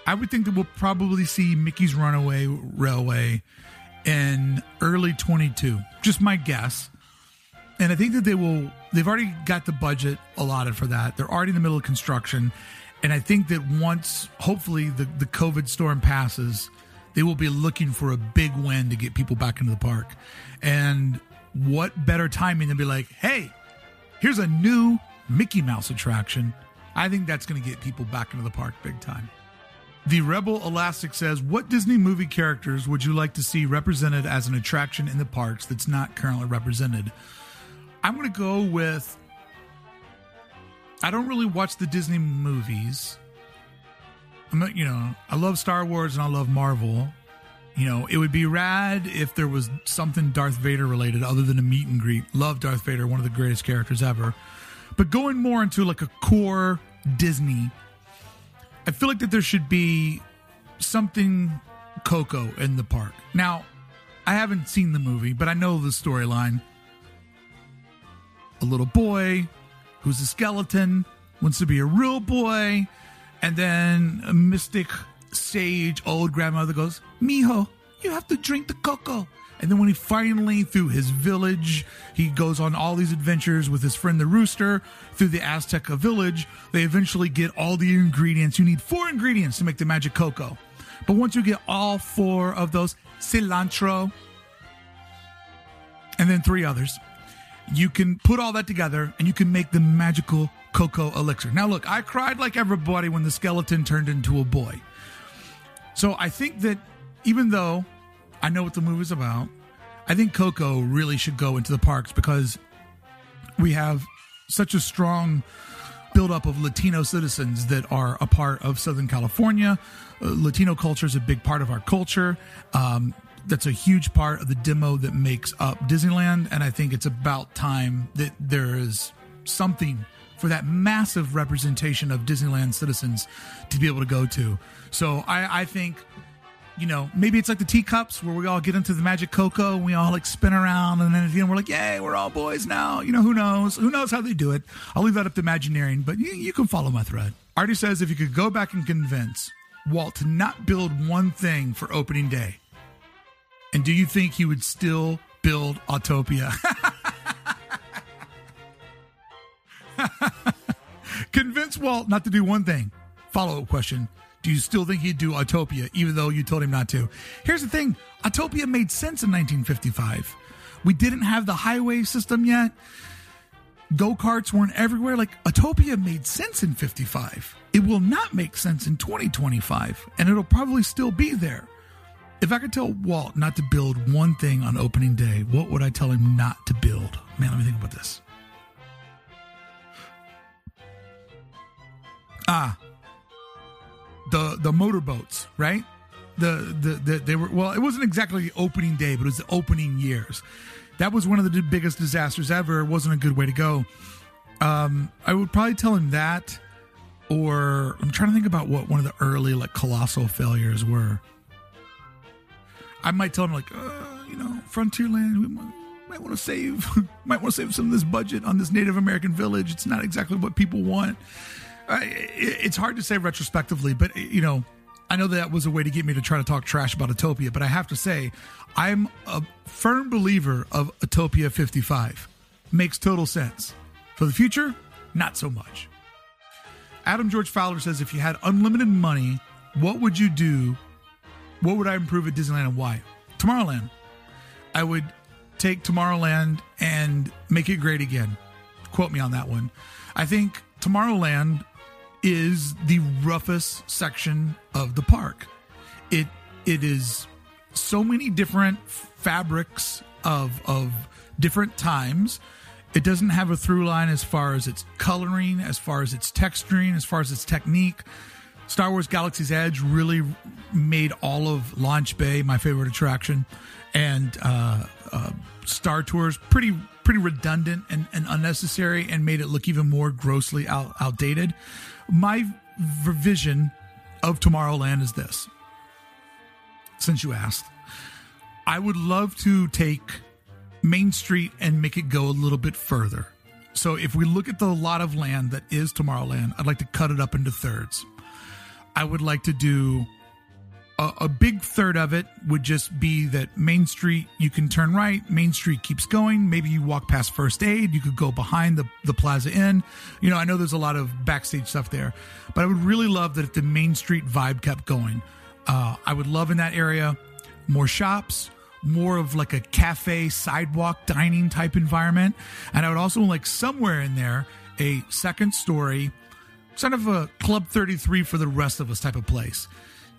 I would think that we'll probably see Mickey's Runaway Railway in early 22. Just my guess. And I think that they will, they've already got the budget allotted for that. They're already in the middle of construction. And I think that once, hopefully, the, the COVID storm passes, they will be looking for a big win to get people back into the park. And what better timing than be like, hey, here's a new Mickey Mouse attraction. I think that's going to get people back into the park big time. The Rebel Elastic says, What Disney movie characters would you like to see represented as an attraction in the parks that's not currently represented? I'm going to go with. I don't really watch the Disney movies. I'm not, you know, I love Star Wars and I love Marvel. You know, it would be rad if there was something Darth Vader related other than a meet and greet. Love Darth Vader, one of the greatest characters ever. But going more into like a core Disney, I feel like that there should be something Coco in the park. Now, I haven't seen the movie, but I know the storyline. A little boy who's a skeleton wants to be a real boy, and then a mystic sage old grandmother goes, Mijo, you have to drink the cocoa. And then when he finally, through his village, he goes on all these adventures with his friend the rooster through the Azteca village, they eventually get all the ingredients. You need four ingredients to make the magic cocoa. But once you get all four of those, cilantro, and then three others, you can put all that together and you can make the magical cocoa elixir. Now, look, I cried like everybody when the skeleton turned into a boy. So I think that even though I know what the movie's about, I think Coco really should go into the parks because we have such a strong buildup of Latino citizens that are a part of Southern California. Uh, Latino culture is a big part of our culture. Um, that's a huge part of the demo that makes up Disneyland. And I think it's about time that there is something for that massive representation of Disneyland citizens to be able to go to. So I, I think, you know, maybe it's like the teacups where we all get into the magic cocoa and we all like spin around and then at the end we're like, yay, we're all boys now. You know, who knows? Who knows how they do it? I'll leave that up to Imagineering, but you, you can follow my thread. Artie says if you could go back and convince Walt to not build one thing for opening day, and do you think he would still build Autopia? Convince Walt not to do one thing. Follow up question. Do you still think he'd do Autopia, even though you told him not to? Here's the thing Autopia made sense in 1955. We didn't have the highway system yet. Go karts weren't everywhere. Like Autopia made sense in 55. It will not make sense in 2025, and it'll probably still be there. If I could tell Walt not to build one thing on opening day, what would I tell him not to build? Man, let me think about this. Ah, the the motorboats, right? The, the the they were well, it wasn't exactly the opening day, but it was the opening years. That was one of the biggest disasters ever. It wasn't a good way to go. Um, I would probably tell him that, or I'm trying to think about what one of the early like colossal failures were. I might tell him like, uh, you know, Frontierland, we might, might want to save, might want to save some of this budget on this Native American village. It's not exactly what people want. It, it's hard to say retrospectively, but you know, I know that was a way to get me to try to talk trash about Autopia, But I have to say, I'm a firm believer of Autopia 55. Makes total sense. For the future, not so much. Adam George Fowler says, if you had unlimited money, what would you do what would I improve at Disneyland and why? Tomorrowland. I would take Tomorrowland and make it great again. Quote me on that one. I think Tomorrowland is the roughest section of the park. It it is so many different fabrics of of different times. It doesn't have a through line as far as its coloring, as far as its texturing, as far as its technique. Star Wars Galaxy's Edge really made all of Launch Bay my favorite attraction, and uh, uh, Star Tours pretty pretty redundant and, and, unnecessary, and made it look even more grossly out, outdated. My vision of Tomorrowland is this: since you asked. I would love to take Main Street and make it go a little bit further. So if we look at the lot of land that is Tomorrowland, I'd like to cut it up into thirds. I would like to do a, a, big third of it would just be that Main Street, you can turn right, Main Street keeps going. Maybe you walk past First Aid, you could go behind the, the Plaza Inn. You know, I know there's a lot of backstage stuff there, but I would really love that if the Main Street vibe kept going. Uh, I would love in that area more shops, more of like a cafe, sidewalk dining type environment. And I would also like somewhere in there a second story, sort of a Club 33 for the rest of us type of place.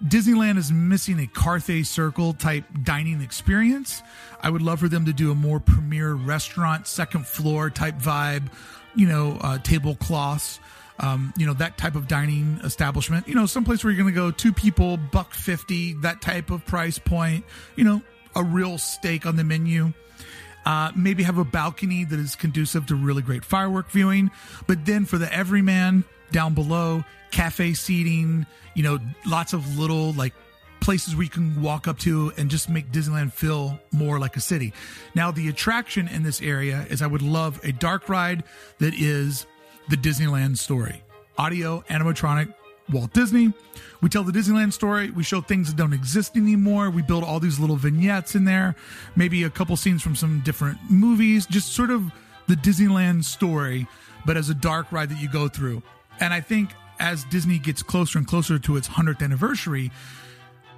Disneyland is missing a Carthay Circle type dining experience. I would love for them to do a more premier restaurant, second floor type vibe, you know, uh, tablecloths, um, you know, that type of dining establishment. You know, someplace where you're going to go two people, buck 50, that type of price point, you know, a real steak on the menu. Uh, maybe have a balcony that is conducive to really great firework viewing. But then for the everyman down below, cafe seating, you know, lots of little like places where you can walk up to and just make Disneyland feel more like a city. Now, the attraction in this area is I would love a dark ride that is the Disneyland story. Audio, animatronic, Walt Disney. We tell the Disneyland story. We show things that don't exist anymore. We build all these little vignettes in there, maybe a couple scenes from some different movies, just sort of the Disneyland story, but as a dark ride that you go through. And I think as Disney gets closer and closer to its 100th anniversary,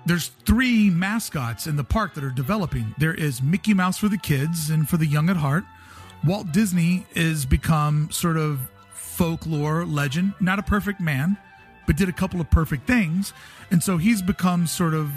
there's three mascots in the park that are developing. There is Mickey Mouse for the kids and for the young at heart. Walt Disney is become sort of folklore legend, not a perfect man but did a couple of perfect things. And so he's become sort of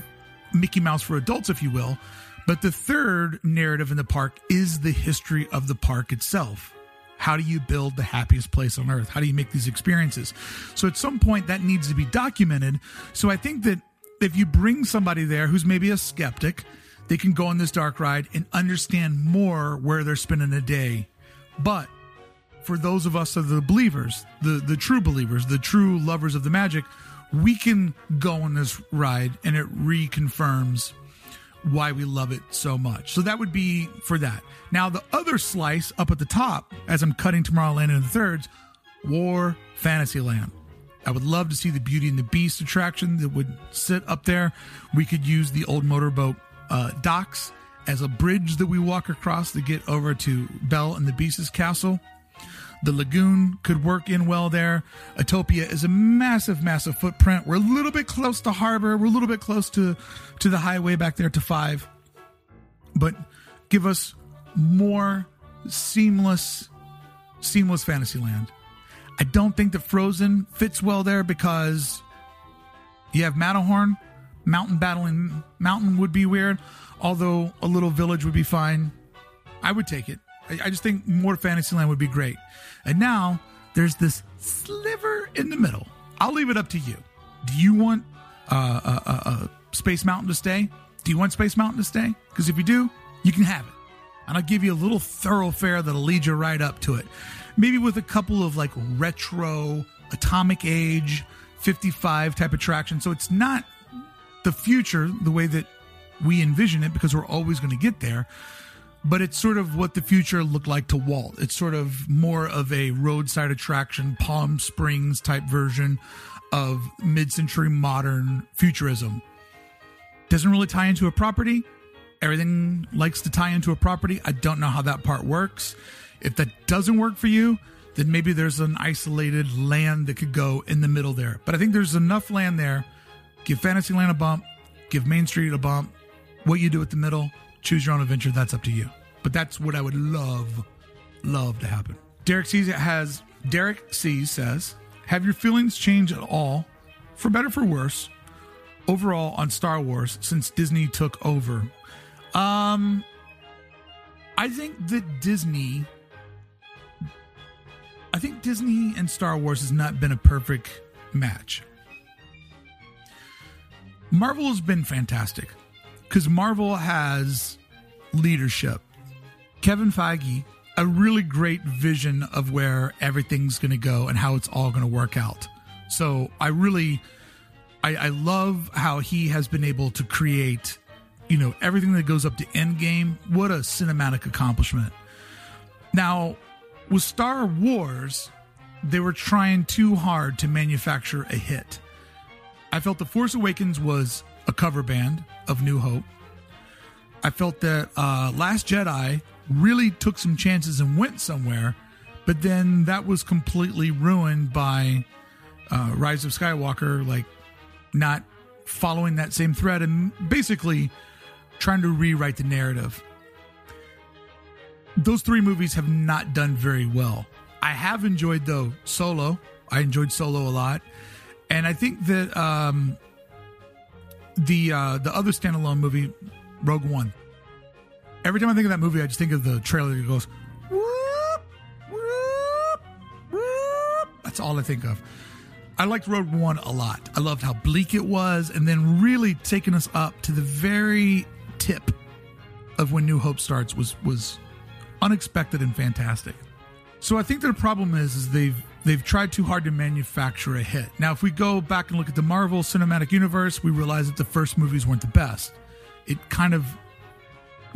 Mickey Mouse for adults, if you will. But the third narrative in the park is the history of the park itself. How do you build the happiest place on earth? How do you make these experiences? So at some point that needs to be documented. So I think that if you bring somebody there who's maybe a skeptic, they can go on this dark ride and understand more where they're spending a day. But for those of us that are the believers, the the true believers, the true lovers of the magic, we can go on this ride and it reconfirms why we love it so much. So that would be for that. Now the other slice up at the top, as I'm cutting Tomorrowland into thirds, War Fantasyland. I would love to see the Beauty and the Beast attraction that would sit up there. We could use the old motorboat uh, docks as a bridge that we walk across to get over to Belle and the Beast's castle. The lagoon could work in well there. Autopia is a massive, massive footprint. We're a little bit close to harbor. We're a little bit close to, to the highway back there to five. But give us more seamless, seamless Fantasyland. I don't think that Frozen fits well there because you have Matterhorn. Mountain battling mountain would be weird, although a little village would be fine. I would take it. I, just think more Fantasyland would be great. And now there's this sliver in the middle. I'll leave it up to you. Do you want uh, uh, uh, uh, Space Mountain to stay? Do you want Space Mountain to stay? Because if you do, you can have it. And I'll give you a little thoroughfare that'll lead you right up to it. Maybe with a couple of like retro, atomic age, 55 type attraction. So it's not the future the way that we envision it because we're always going to get there but it's sort of what the future looked like to Walt. It's sort of more of a roadside attraction, Palm Springs type version of mid century modern futurism. Doesn't really tie into a property. Everything likes to tie into a property. I don't know how that part works. If that doesn't work for you, then maybe there's an isolated land that could go in the middle there. But I think there's enough land there. Give Fantasyland a bump, give Main Street a bump. What you do at the middle, choose your own adventure. That's up to you. But that's what I would love, love to happen. Derek C. has Derek C. says, have your feelings changed at all, for better for worse, overall on Star Wars since Disney took over? Um, I think that Disney. I think Disney and Star Wars has not been a perfect match. Marvel has been fantastic because Marvel has leadership. Kevin Feige, a really great vision of where everything's going to go and how it's all going to work out. So I really, I, I love how he has been able to create, you know, everything that goes up to Endgame. What a cinematic accomplishment. Now, with Star Wars, they were trying too hard to manufacture a hit. I felt The Force Awakens was a cover band of New Hope. I felt that uh, Last Jedi really took some chances and went somewhere, but then that was completely ruined by uh, Rise of Skywalker, like not following that same thread and basically trying to rewrite the narrative. Those three movies have not done very well. I have enjoyed though Solo. I enjoyed Solo a lot, and I think that um, the uh, the other standalone movie, Rogue One. Every time I think of that movie, I just think of the trailer that goes, whoop, whoop, whoop. That's all I think of. I liked Rogue One a lot. I loved how bleak it was, and then really taking us up to the very tip of when New Hope starts was was unexpected and fantastic. So I think the problem is is they've they've tried too hard to manufacture a hit. Now, if we go back and look at the Marvel Cinematic Universe, we realize that the first movies weren't the best. It kind of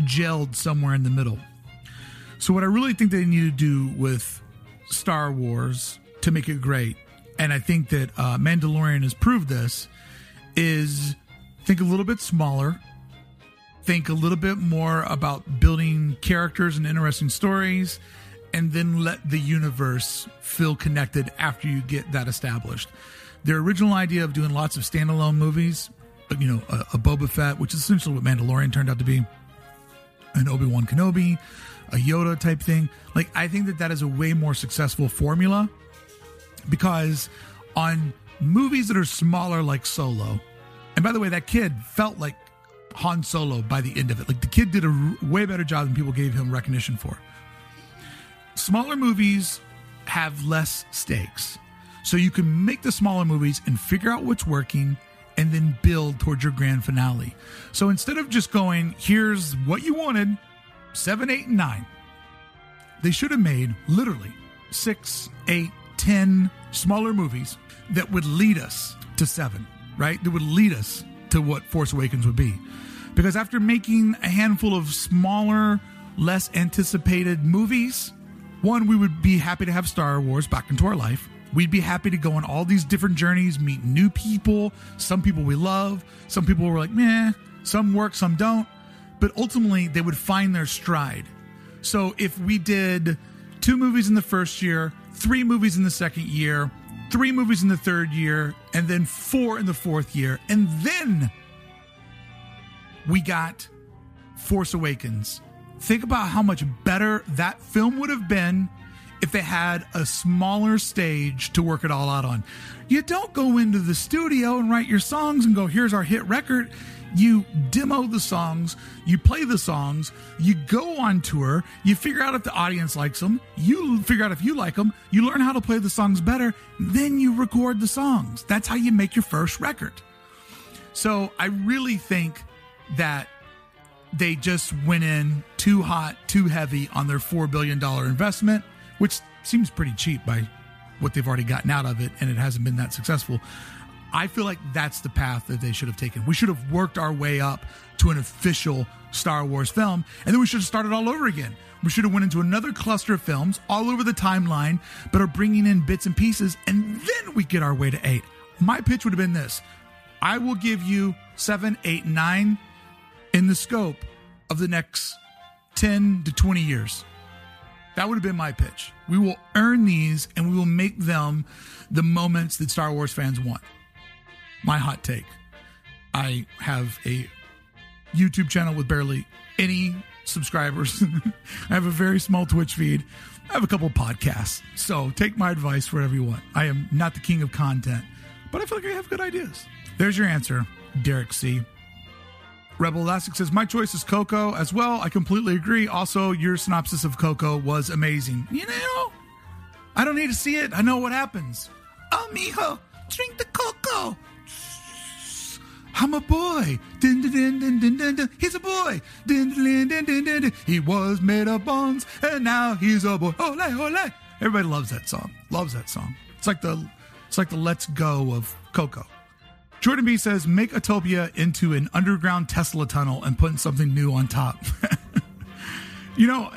gelled somewhere in the middle. So what I really think they need to do with Star Wars to make it great, and I think that uh, Mandalorian has proved this, is think a little bit smaller, think a little bit more about building characters and interesting stories and then let the universe feel connected after you get that established. Their original idea of doing lots of standalone movies, you know, a, a Boba Fett, which is essentially what Mandalorian turned out to be, an Obi Wan Kenobi, a Yoda type thing. Like, I think that that is a way more successful formula because on movies that are smaller, like Solo, and by the way, that kid felt like Han Solo by the end of it. Like, the kid did a way better job than people gave him recognition for smaller movies have less stakes. So you can make the smaller movies and figure out what's working and then build towards your grand finale. So instead of just going, here's what you wanted, seven, eight, and nine, they should have made literally six, eight, ten smaller movies that would lead us to seven, right? That would lead us to what Force Awakens would be. Because after making a handful of smaller, less anticipated movies, one, we would be happy to have Star Wars back into our life. We'd be happy to go on all these different journeys, meet new people. Some people we love, some people were like, meh, some work, some don't. But ultimately, they would find their stride. So if we did two movies in the first year, three movies in the second year, three movies in the third year, and then four in the fourth year, and then we got Force Awakens Think about how much better that film would have been if they had a smaller stage to work it all out on. You don't go into the studio and write your songs and go, here's our hit record. You demo the songs, you play the songs, you go on tour, you figure out if the audience likes them, you figure out if you like them, you learn how to play the songs better, then you record the songs. That's how you make your first record. So I really think that they just went in too hot, too heavy on their $4 billion investment, which seems pretty cheap by what they've already gotten out of it, and it hasn't been that successful. I feel like that's the path that they should have taken. We should have worked our way up to an official Star Wars film, and then we should have started all over again. We should have went into another cluster of films all over the timeline, but are bringing in bits and pieces, and then we get our way to eight. My pitch would have been this: I will give you seven, eight, nine in the scope of the next 10 to 20 years. That would have been my pitch. We will earn these and we will make them the moments that Star Wars fans want. My hot take. I have a YouTube channel with barely any subscribers. I have a very small Twitch feed. I have a couple podcasts. So take my advice for whatever you want. I am not the king of content, but I feel like I have good ideas. There's your answer, Derek C. Rebel Elastic says, My choice is Coco as well. I completely agree. Also, your synopsis of Coco was amazing. You know, I don't need to see it. I know what happens. Oh, mijo, drink the Coco. I'm a boy. Din, din, din, din, din, din. He's a boy. Din, din, din, din, din. He was made of bones, and now he's a boy. Ole, ole. Everybody loves that song. Loves that song. It's like the, it's like the Let's Go of Coco. Jordan B says, make Autopia into an underground Tesla tunnel and put something new on top. you know,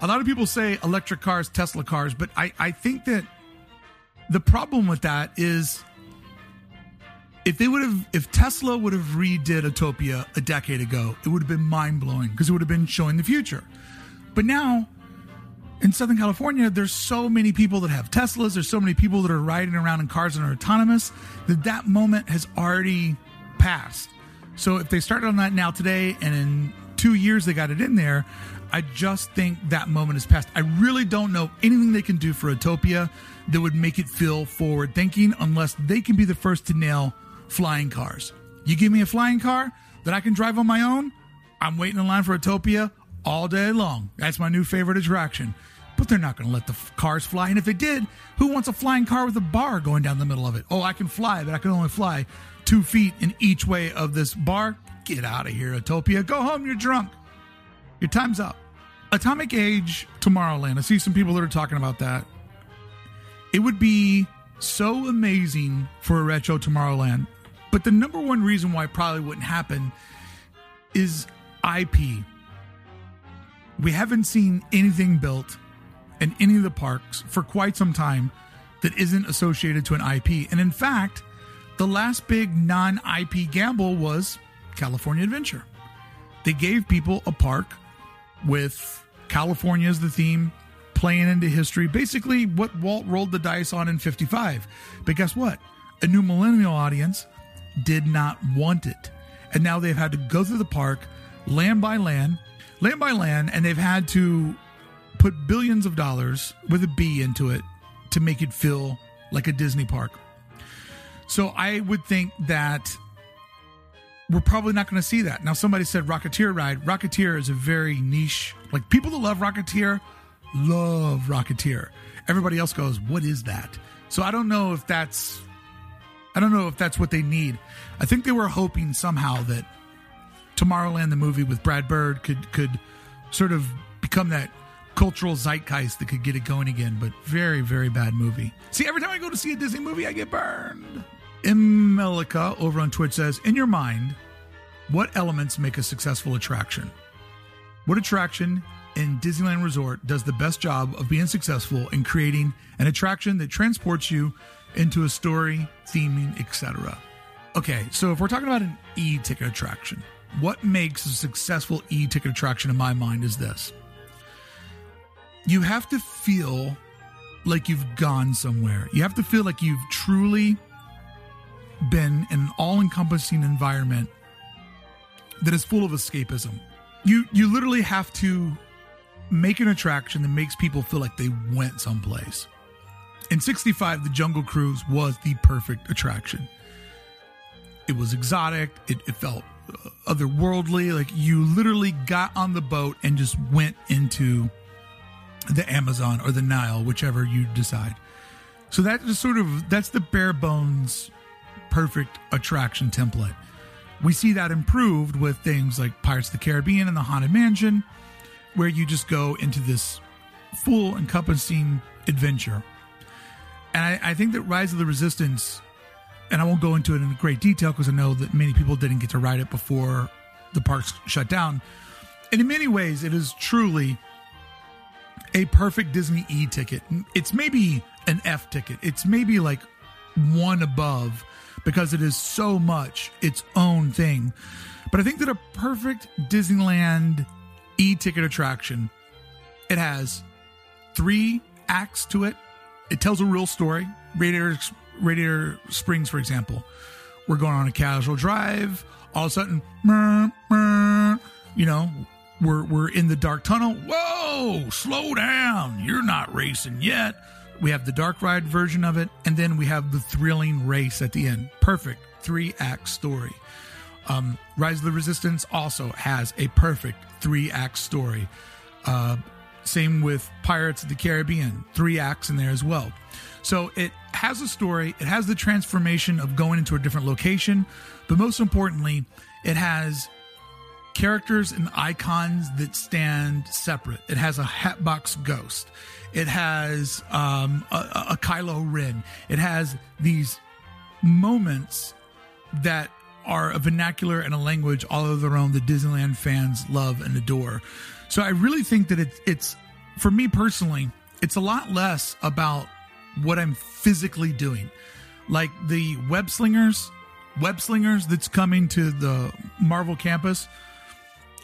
a lot of people say electric cars, Tesla cars, but I, I think that the problem with that is if they would have if Tesla would have redid Autopia a decade ago, it would have been mind blowing because it would have been showing the future. But now in Southern California, there's so many people that have Teslas. There's so many people that are riding around in cars that are autonomous that that moment has already passed. So if they started on that now today and in two years they got it in there, I just think that moment has passed. I really don't know anything they can do for Autopia that would make it feel forward thinking unless they can be the first to nail flying cars. You give me a flying car that I can drive on my own, I'm waiting in line for Autopia all day long. That's my new favorite attraction but they're not going to let the f- cars fly. And if they did, who wants a flying car with a bar going down the middle of it? Oh, I can fly, but I can only fly two feet in each way of this bar. Get out of here, Autopia. Go home. You're drunk. Your time's up. Atomic Age Tomorrowland. I see some people that are talking about that. It would be so amazing for a retro Tomorrowland. But the number one reason why it probably wouldn't happen is IP. We haven't seen anything built in any of the parks for quite some time that isn't associated to an IP. And in fact, the last big non IP gamble was California Adventure. They gave people a park with California as the theme, playing into history, basically what Walt rolled the dice on in 55. But guess what? A new millennial audience did not want it. And now they've had to go through the park land by land, land by land, and they've had to put billions of dollars with a B into it to make it feel like a Disney park. So I would think that we're probably not going to see that. Now, somebody said Rocketeer ride. Rocketeer is a very niche, like people that love Rocketeer love Rocketeer. Everybody else goes, What is that? So I don't know if that's. I don't know if that's what they need. I think they were hoping somehow that Tomorrowland, the movie with Brad Bird, could could sort of become that cultural zeitgeist that could get it going again, but very, very bad movie. See, every time I go to see a Disney movie, I get burned. Imelika over on Twitch says, In your mind, what elements make a successful attraction? What attraction in Disneyland Resort does the best job of being successful in creating an attraction that transports you into a story, theming, etc.? Okay, so if we're talking about an e ticket attraction, what makes a successful e ticket attraction in my mind is this you have to feel like you've gone somewhere. You have to feel like you've truly been in an all-encompassing environment that is full of escapism. You you literally have to make an attraction that makes people feel like they went someplace. In 65, the Jungle Cruise was the perfect attraction. It was exotic, it, it felt uh, otherworldly. Like you literally got on the boat and just went into the Amazon or the Nile, whichever you decide. So that is sort of that's the bare bones perfect attraction template. We see that improved with things like Pirates of the Caribbean and the Haunted Mansion, where you just go into this full encompassing adventure. And I, I think that Rise of the Resistance, and I won't go into it in great detail because I know that many people didn't get to ride it before the parks shut down. And in many ways, it is truly a perfect Disney E ticket. It's maybe an F ticket. It's maybe like one above because it is so much its own thing. But I think that a perfect Disneyland E ticket attraction, it has three acts to it. It tells a real story. Radiator, Radiator Springs, for example, we're going on a casual drive. All of a sudden, you know, we're we're in the dark tunnel. Whoa, slow down. You're not racing yet. We have the dark ride version of it, and then we have the thrilling race at the end. Perfect three act story. Um, Rise of the Resistance also has a perfect three act story. Uh, same with Pirates of the Caribbean, three acts in there as well. So it has a story, it has the transformation of going into a different location, but most importantly, it has characters and icons that stand separate. It has a Hatbox Ghost. It has um, a, a Kylo Ren. It has these moments that are a vernacular and a language all of their own that Disneyland fans love and adore. So I really think that it's it's for me personally, it's a lot less about what I'm physically doing. Like the web slingers, web slingers that's coming to the Marvel campus.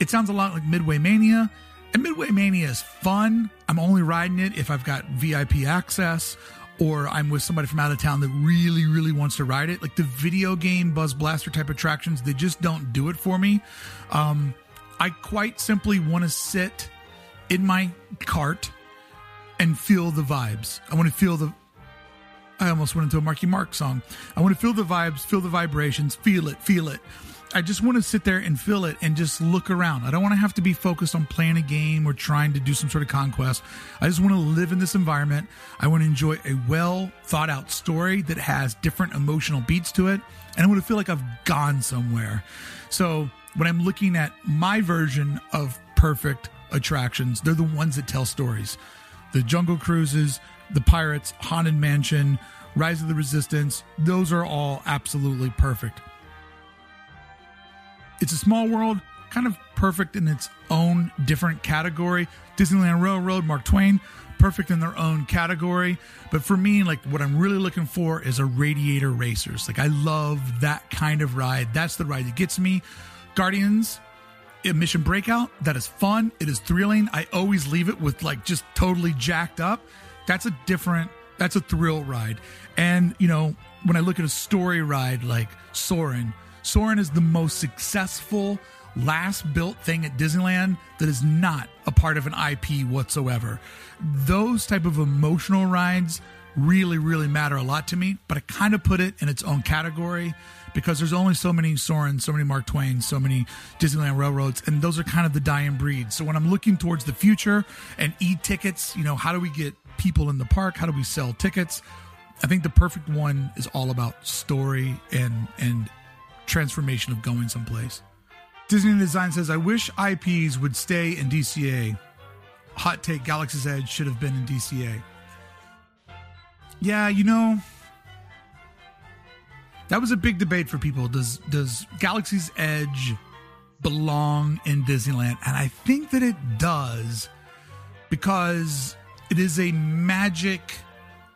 It sounds a lot like Midway Mania. And Midway Mania is fun. I'm only riding it if I've got VIP access or I'm with somebody from out of town that really, really wants to ride it. Like the video game Buzz Blaster type attractions, they just don't do it for me. Um, I quite simply want to sit in my cart and feel the vibes. I want to feel the. I almost went into a Marky Mark song. I want to feel the vibes, feel the vibrations, feel it, feel it. I just want to sit there and feel it and just look around. I don't want to have to be focused on playing a game or trying to do some sort of conquest. I just want to live in this environment. I want to enjoy a well thought out story that has different emotional beats to it. And I want to feel like I've gone somewhere. So when I'm looking at my version of perfect attractions, they're the ones that tell stories. The Jungle Cruises, the Pirates, Haunted Mansion, Rise of the Resistance, those are all absolutely perfect. It's a small world, kind of perfect in its own different category. Disneyland Railroad, Mark Twain, perfect in their own category. But for me, like what I'm really looking for is a Radiator Racers. Like I love that kind of ride. That's the ride that gets me. Guardians, Mission Breakout, that is fun. It is thrilling. I always leave it with like just totally jacked up. That's a different, that's a thrill ride. And, you know, when I look at a story ride like Soarin', Soarin' is the most successful last built thing at Disneyland that is not a part of an IP whatsoever. Those type of emotional rides really, really matter a lot to me, but I kind of put it in its own category because there's only so many Soarin', so many Mark Twain, so many Disneyland Railroads, and those are kind of the dying breed. So when I'm looking towards the future and e-tickets, you know, how do we get people in the park? How do we sell tickets? I think the perfect one is all about story and and transformation of going someplace. Disney Design says, I wish IPs would stay in DCA. Hot take Galaxy's Edge should have been in DCA. Yeah, you know, that was a big debate for people. Does does Galaxy's Edge belong in Disneyland? And I think that it does because it is a magic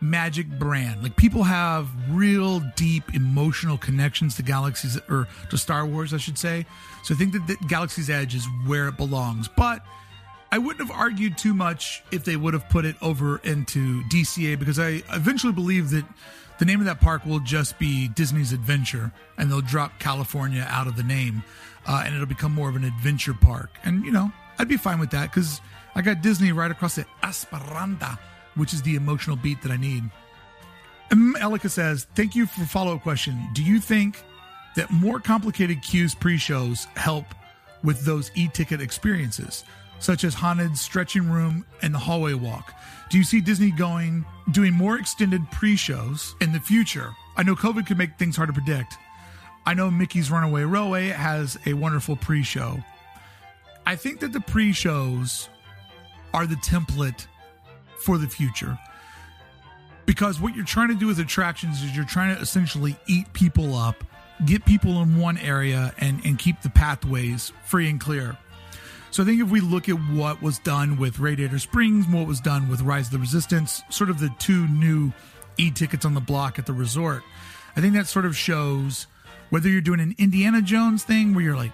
magic brand. Like people have real deep emotional connections to Galaxy's or to Star Wars, I should say. So I think that, that Galaxy's Edge is where it belongs. But I wouldn't have argued too much if they would have put it over into DCA because I eventually believe that the name of that park will just be Disney's Adventure and they'll drop California out of the name uh, and it'll become more of an adventure park. And, you know, I'd be fine with that because I got Disney right across the Esplanade which is the emotional beat that I need. M. Elika says, Thank you for follow up question. Do you think that more complicated cues pre shows help with those e ticket experiences, such as Haunted Stretching Room and the Hallway Walk? Do you see Disney going, doing more extended pre shows in the future? I know COVID could make things hard to predict. I know Mickey's Runaway Railway has a wonderful pre show. I think that the pre shows are the template for the future. Because what you're trying to do with attractions is you're trying to essentially eat people up, get people in one area, and, and keep the pathways free and clear. So I think if we look at what was done with Radiator Springs, what was done with Rise of the Resistance, sort of the two new e tickets on the block at the resort, I think that sort of shows whether you're doing an Indiana Jones thing where you're like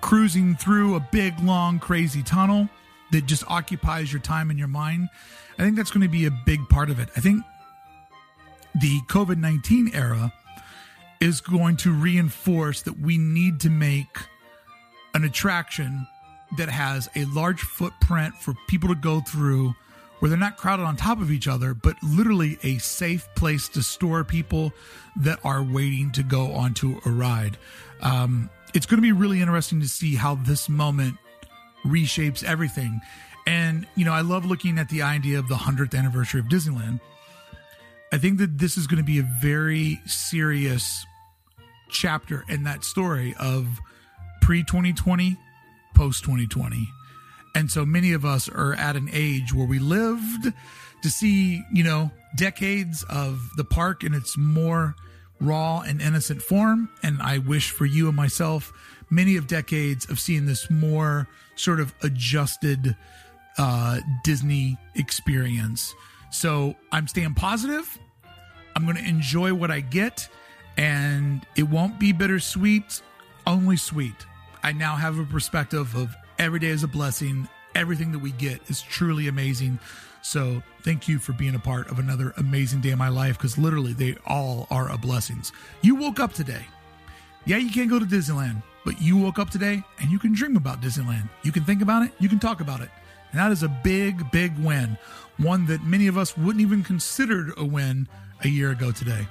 cruising through a big, long, crazy tunnel that just occupies your time and your mind. I think that's going to be a big part of it. I think the COVID 19 era is going to reinforce that we need to make an attraction that has a large footprint for people to go through where they're not crowded on top of each other, but literally a safe place to store people that are waiting to go onto a ride. Um, it's going to be really interesting to see how this moment reshapes everything. And, you know, I love looking at the idea of the 100th anniversary of Disneyland. I think that this is going to be a very serious chapter in that story of pre 2020, post 2020. And so many of us are at an age where we lived to see, you know, decades of the park in its more raw and innocent form. And I wish for you and myself many of decades of seeing this more sort of adjusted uh, Disney experience. So I'm staying positive. I'm going to enjoy what I get, and it won't be bittersweet, only sweet. I now have a perspective of every day is a blessing. Everything that we get is truly amazing. So thank you for being a part of another amazing day of my life because literally they all are a blessings. You woke up today. Yeah, you can't go to Disneyland, but you woke up today and you can dream about Disneyland. You can think about it, you can talk about it. And that is a big, big win. One that many of us wouldn't even consider a win a year ago today.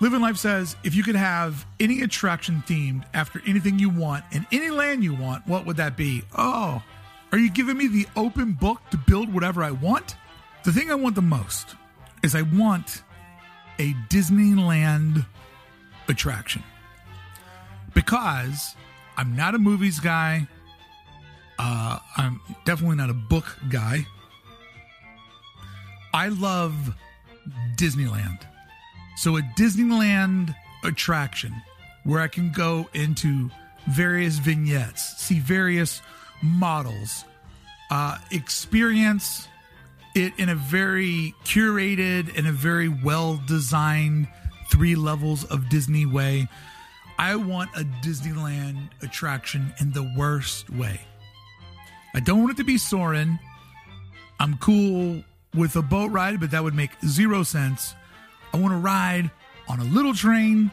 Living Life says if you could have any attraction themed after anything you want in any land you want, what would that be? Oh, are you giving me the open book to build whatever I want? The thing I want the most is I want a Disneyland attraction because I'm not a movies guy. Uh, I'm definitely not a book guy. I love Disneyland. So, a Disneyland attraction where I can go into various vignettes, see various models, uh, experience it in a very curated and a very well designed three levels of Disney way. I want a Disneyland attraction in the worst way. I don't want it to be Soarin'. I'm cool with a boat ride, but that would make zero sense. I want to ride on a little train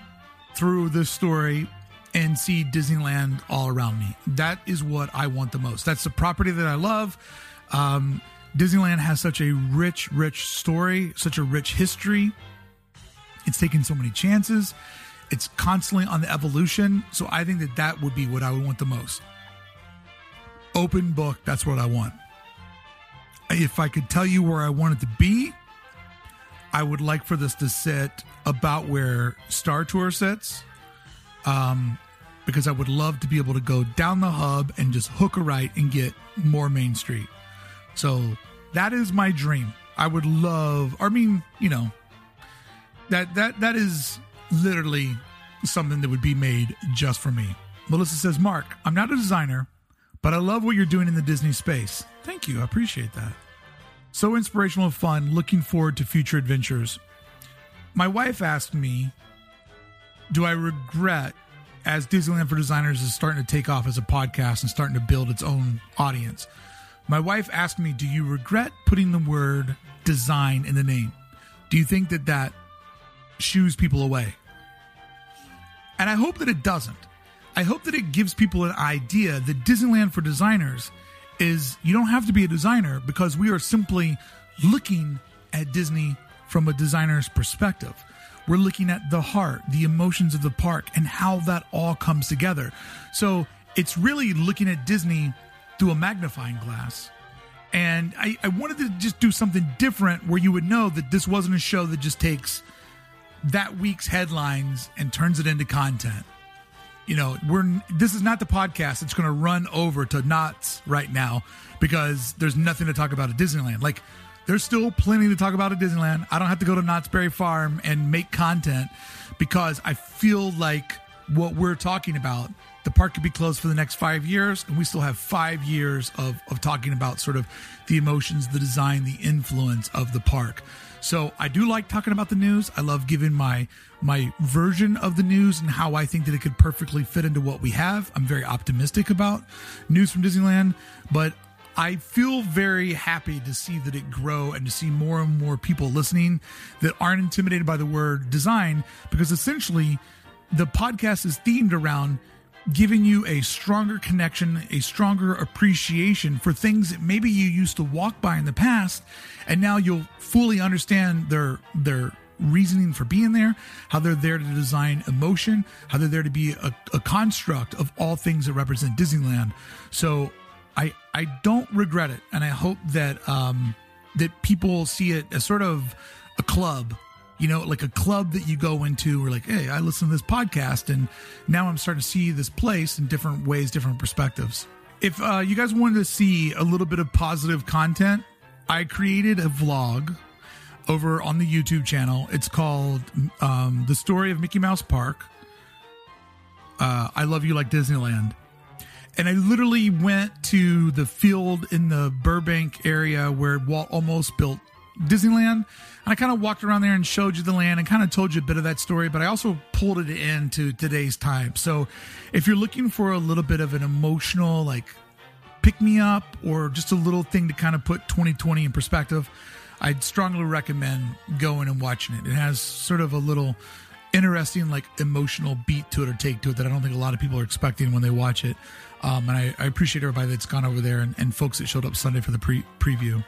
through this story and see Disneyland all around me. That is what I want the most. That's the property that I love. Um, Disneyland has such a rich, rich story, such a rich history. It's taken so many chances. It's constantly on the evolution. So I think that that would be what I would want the most. Open book, that's what I want. If I could tell you where I want it to be, I would like for this to sit about where Star Tour sits. Um, because I would love to be able to go down the hub and just hook a right and get more Main Street. So that is my dream. I would love, I mean, you know, that that that is literally something that would be made just for me. Melissa says, Mark, I'm not a designer, but I love what you're doing in the Disney space. Thank you. I appreciate that. So inspirational and fun. Looking forward to future adventures. My wife asked me, Do I regret as Disneyland for Designers is starting to take off as a podcast and starting to build its own audience? My wife asked me, Do you regret putting the word design in the name? Do you think that that shoos people away? And I hope that it doesn't. I hope that it gives people an idea that Disneyland for Designers is you don't have to be a designer because we are simply looking at Disney from a designer's perspective. We're looking at the heart, the emotions of the park, and how that all comes together. So it's really looking at Disney through a magnifying glass. And I, I wanted to just do something different where you would know that this wasn't a show that just takes that week's headlines and turns it into content you know, we're this is not the podcast that's going to run over to Knott's right now because there's nothing to talk about at Disneyland. Like, there's still plenty to talk about at Disneyland. I don't have to go to Knott's Berry Farm and make content because I feel like what we're talking about, the park could be closed for the next five years, and we still have five years of, of talking about sort of the emotions, the design, the influence of the park. So I do like talking about the news. I love giving my my version of the news and how I think that it could perfectly fit into what we have. I'm very optimistic about news from Disneyland, but I feel very happy to see that it grow and to see more and more people listening that aren't intimidated by the word design because essentially the podcast is themed around giving you a stronger connection, a stronger appreciation for things that maybe you used to walk by in the past and now you'll fully understand their their reasoning for being there, how they're there to design emotion, how they're there to be a, a construct of all things that represent Disneyland. So I I don't regret it, and I hope that um, that people see it as sort of a club. You know, like a club that you go into, or like, hey, I listen to this podcast, and now I'm starting to see this place in different ways, different perspectives. If uh, you guys wanted to see a little bit of positive content, I created a vlog over on the YouTube channel. It's called um, The Story of Mickey Mouse Park. Uh, I Love You Like Disneyland. And I literally went to the field in the Burbank area where Walt almost built Disneyland. And I kind of walked around there and showed you the land and kind of told you a bit of that story, but I also pulled it into today's time. So if you're looking for a little bit of an emotional, like pick me up or just a little thing to kind of put 2020 in perspective, I'd strongly recommend going and watching it. It has sort of a little interesting, like emotional beat to it or take to it that I don't think a lot of people are expecting when they watch it. Um, and I, I, appreciate everybody that's gone over there and, and folks that showed up Sunday for the pre- preview.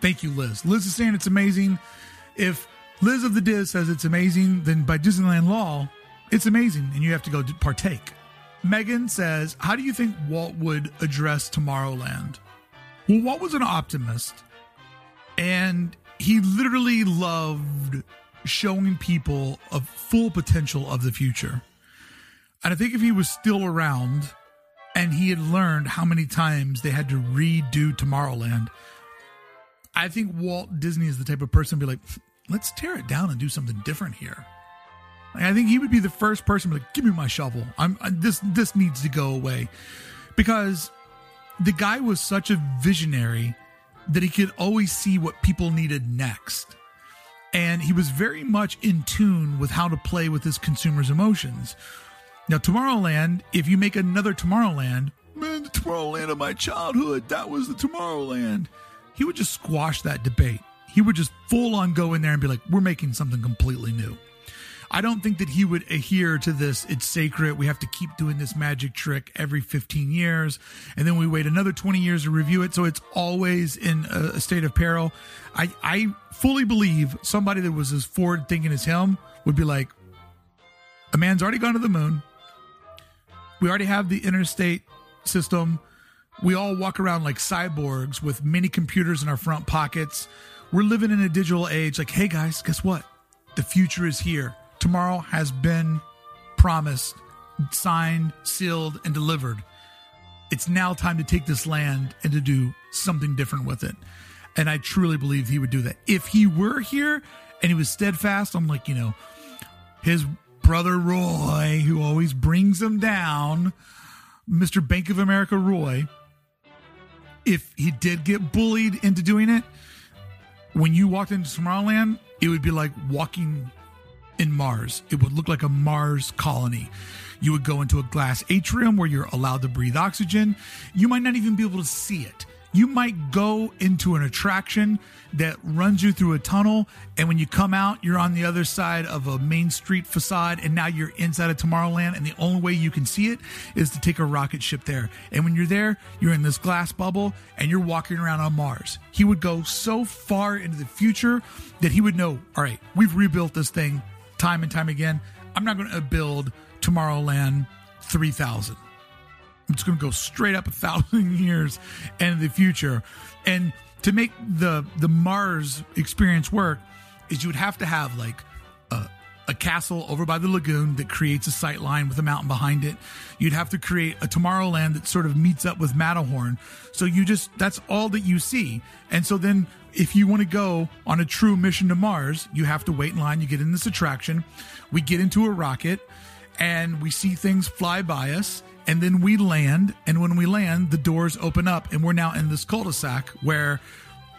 Thank you, Liz. Liz is saying it's amazing. If Liz of the Diz says it's amazing, then by Disneyland law, it's amazing and you have to go partake. Megan says, How do you think Walt would address Tomorrowland? Well, Walt was an optimist and he literally loved showing people a full potential of the future. And I think if he was still around and he had learned how many times they had to redo Tomorrowland, I think Walt Disney is the type of person to be like, let's tear it down and do something different here. I think he would be the first person to be like, give me my shovel. I'm this this needs to go away. Because the guy was such a visionary that he could always see what people needed next. And he was very much in tune with how to play with his consumers' emotions. Now, Tomorrowland, if you make another Tomorrowland, man, the Tomorrowland of my childhood, that was the Tomorrowland. He would just squash that debate. He would just full on go in there and be like, we're making something completely new. I don't think that he would adhere to this. It's sacred. We have to keep doing this magic trick every 15 years. And then we wait another 20 years to review it. So it's always in a, state of peril. I, I fully believe somebody that was as forward thinking as him would be like, a man's already gone to the moon. We already have the interstate system. We all walk around like cyborgs with mini computers in our front pockets. We're living in a digital age. Like, hey guys, guess what? The future is here. Tomorrow has been promised, signed, sealed, and delivered. It's now time to take this land and to do something different with it. And I truly believe he would do that. If he were here and he was steadfast, I'm like, you know, his brother Roy, who always brings him down, Mr. Bank of America Roy, if he did get bullied into doing it, when you walked into Tomorrowland, it would be like walking in Mars. It would look like a Mars colony. You would go into a glass atrium where you're allowed to breathe oxygen. You might not even be able to see it. You might go into an attraction that runs you through a tunnel, and when you come out, you're on the other side of a main street facade, and now you're inside of Tomorrowland. And the only way you can see it is to take a rocket ship there. And when you're there, you're in this glass bubble and you're walking around on Mars. He would go so far into the future that he would know, all right, we've rebuilt this thing time and time again. I'm not going to build Tomorrowland 3000. I'm going to go straight up a thousand years into the future. And to make the the Mars experience work, is you would have to have like a, a castle over by the lagoon that creates a sight line with a mountain behind it. You'd have to create a Tomorrowland that sort of meets up with Matterhorn. So you just that's all that you see. And so then if you want to go on a true mission to Mars, you have to wait in line. You get in this attraction. We get into a rocket and we see things fly by us. And then we land. And when we land, the doors open up. And we're now in this cul de sac where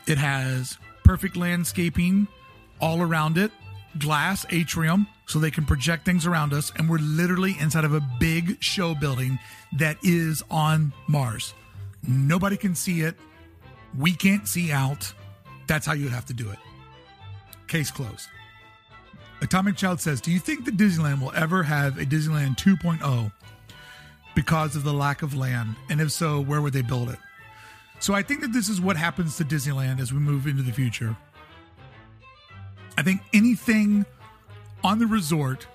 it has perfect landscaping all around it, glass atrium, so they can project things around us. And we're literally inside of a big show building that is on Mars. Nobody can see it. We can't see out that's how you would have to do it. Case closed. Atomic Child says, Do you think that Disneyland will ever have a Disneyland 2.0 because of the lack of land? And if so, where would they build it? So I think that this is what happens to Disneyland as we move into the future. I think anything on the resort,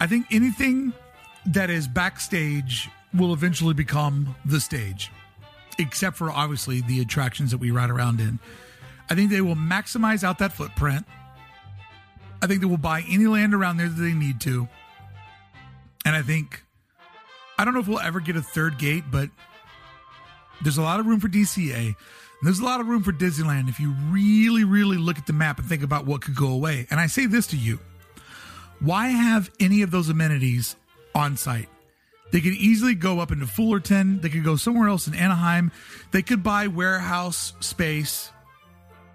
I think anything that is backstage will eventually become the stage, except for obviously the attractions that we ride around in. I think they will maximize out that footprint. I think they will buy any land around there that they need to. And I think, I don't know if we'll ever get a third gate, but there's a lot of room for DCA. There's a lot of room for Disneyland if you really, really look at the map and think about what could go away. And I say this to you why have any of those amenities on site? They could easily go up into Fullerton. They could go somewhere else in Anaheim. They could buy warehouse space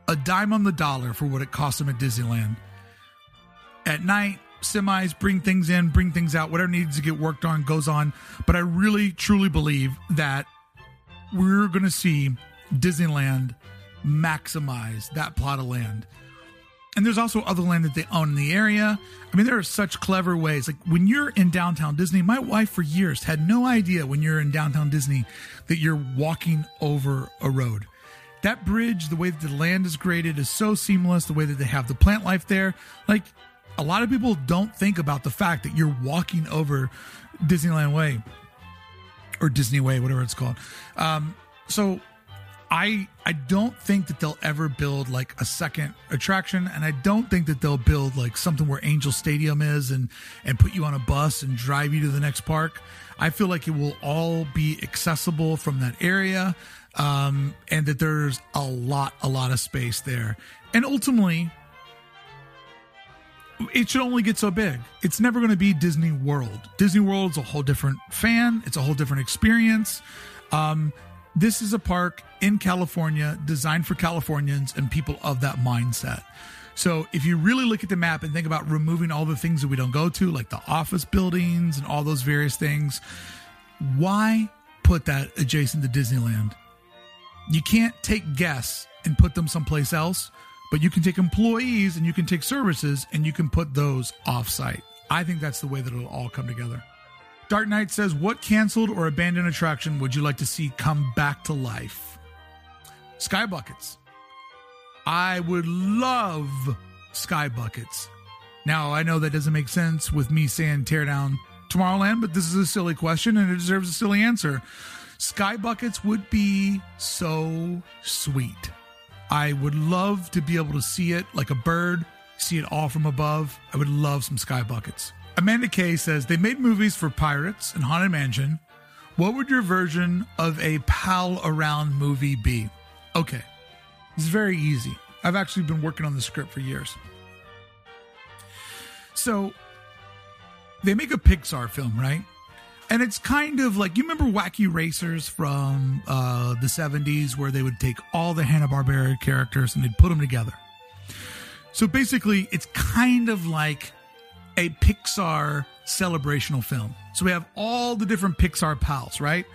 a dime on the dollar for what it costs them at Disneyland. At night, semis bring things in, bring things out, whatever needs to get worked on goes on. But I really, truly believe that we're going to see Disneyland maximize that plot of land. And there's also other land that they own in the area. I mean, there are such clever ways. Like when you're in downtown Disney, my wife for years had no idea when you're in downtown Disney that you're walking over a road. That bridge, the way that the land is graded, is so seamless. The way that they have the plant life there. Like a lot of people don't think about the fact that you're walking over Disneyland Way or Disney Way, whatever it's called. Um, so I I don't think that they'll ever build like a second attraction, and I don't think that they'll build like something where Angel Stadium is and and put you on a bus and drive you to the next park. I feel like it will all be accessible from that area, um, and that there's a lot a lot of space there, and ultimately. It should only get so big. It's never going to be Disney World. Disney World's a whole different fan. It's a whole different experience. Um, this is a park in California designed for Californians and people of that mindset. So if you really look at the map and think about removing all the things that we don't go to, like the office buildings and all those various things, why put that adjacent to Disneyland? You can't take guests and put them someplace else, but you can take employees and you can take services and you can put those offsite. I think that's the way that it'll all come together. Dark Knight says, What canceled or abandoned attraction would you like to see come back to life? Sky Buckets. I would love Sky Buckets. Now, I know that doesn't make sense with me saying tear down Tomorrowland, but this is a silly question and it deserves a silly answer. Sky Buckets would be so sweet. I would love to be able to see it like a bird, see it all from above. I would love some Sky Buckets. Amanda Kay says they made movies for Pirates and Haunted Mansion. What would your version of a pal around movie be? Okay, it's very easy. I've actually been working on the script for years. So they make a Pixar film, right? And it's kind of like you remember Wacky Racers from uh, the 70s where they would take all the Hanna-Barbera characters and they'd put them together. So basically, it's kind of like a Pixar celebrational film. So we have all the different Pixar pals, right?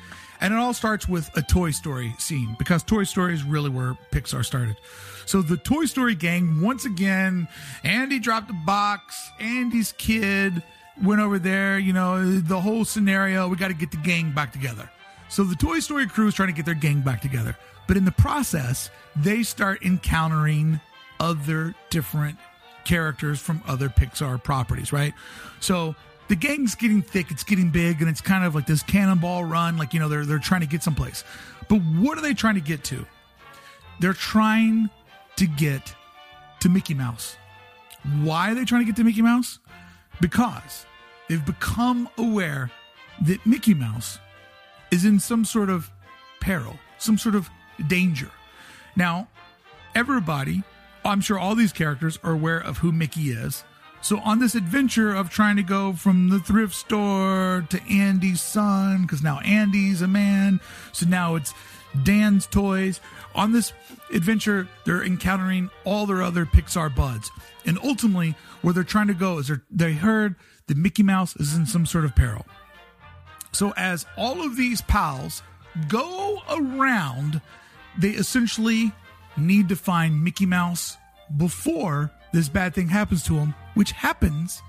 And it all starts with a Toy Story scene because Toy Story is really where Pixar started. So the Toy Story gang, once again, Andy dropped a box, Andy's kid went over there, you know, the whole scenario, we got to get the gang back together. So the Toy Story crew is trying to get their gang back together. But in the process, they start encountering other different characters from other Pixar properties, right? So the gang's getting thick, it's getting big, and it's kind of like this cannonball run, like you know, they're they're trying to get someplace. But what are they trying to get to? They're trying to get to Mickey Mouse. Why are they trying to get to Mickey Mouse? Because they've become aware that Mickey Mouse is in some sort of peril, some sort of danger. Now, everybody I'm sure all these characters are aware of who Mickey is. So on this adventure of trying to go from the thrift store to Andy's son, because now Andy's a man, so now it's Dan's toys. On this adventure, they're encountering all their other Pixar buds, and ultimately, where they're trying to go is they heard that Mickey Mouse is in some sort of peril. So as all of these pals go around, they essentially need to find Mickey Mouse before this bad thing happens to him, which happens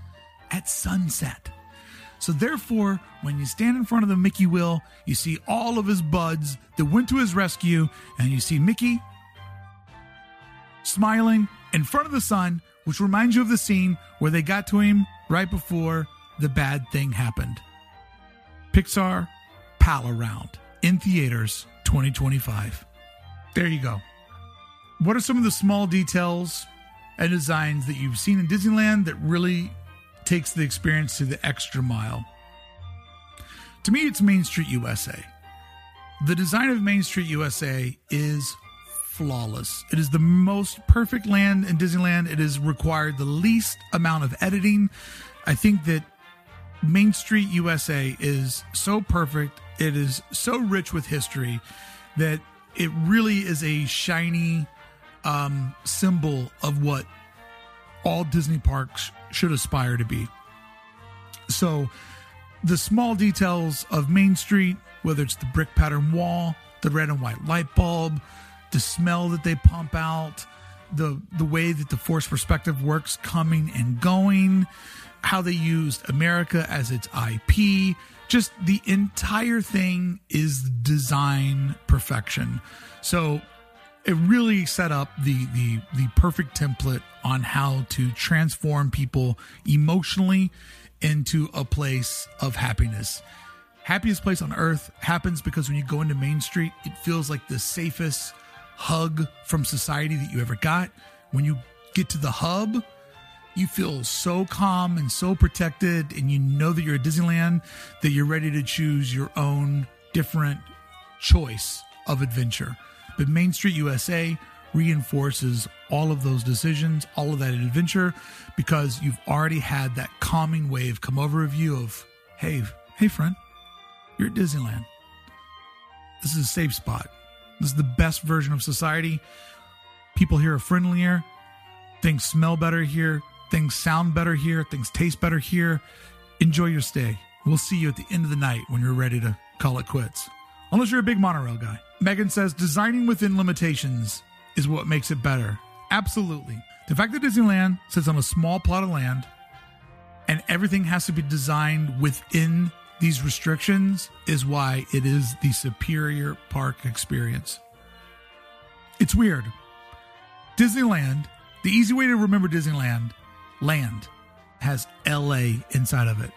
at sunset. So, therefore, when you stand in front of the Mickey wheel, you see all of his buds that went to his rescue, and you see Mickey smiling in front of the sun, which reminds you of the scene where they got to him right before the bad thing happened. Pixar Pal Around in theaters 2025. There you go. What are some of the small details and designs that you've seen in Disneyland that really takes the experience to the extra mile? To me, it's Main Street USA. The design of Main Street USA is flawless. It is the most perfect land in Disneyland. It has required the least amount of editing. I think that Main Street USA is so perfect. It is so rich with history that it really is a shiny um, symbol of what all Disney parks should aspire to be. So, the small details of Main Street, whether it's the brick pattern wall, the red and white light bulb, the smell that they pump out, the the way that the force perspective works coming and going, how they used America as its IP, just the entire thing is design perfection. So it really set up the the the perfect template on how to transform people emotionally into a place of happiness. Happiest place on earth happens because when you go into Main Street, it feels like the safest hug from society that you ever got. When you get to the hub, you feel so calm and so protected, and you know that you're at Disneyland, that you're ready to choose your own different choice of adventure. But Main Street USA reinforces all of those decisions, all of that adventure, because you've already had that calming wave come over of you of, hey, hey, friend, you're at Disneyland. This is a safe spot. This is the best version of society. People here are friendlier. Things smell better here. Things sound better here. Things taste better here. Enjoy your stay. We'll see you at the end of the night when you're ready to call it quits. Unless you're a big monorail guy. Megan says designing within limitations is what makes it better. Absolutely. The fact that Disneyland sits on a small plot of land and everything has to be designed within these restrictions is why it is the superior park experience. It's weird. Disneyland, the easy way to remember Disneyland, land, has LA inside of it.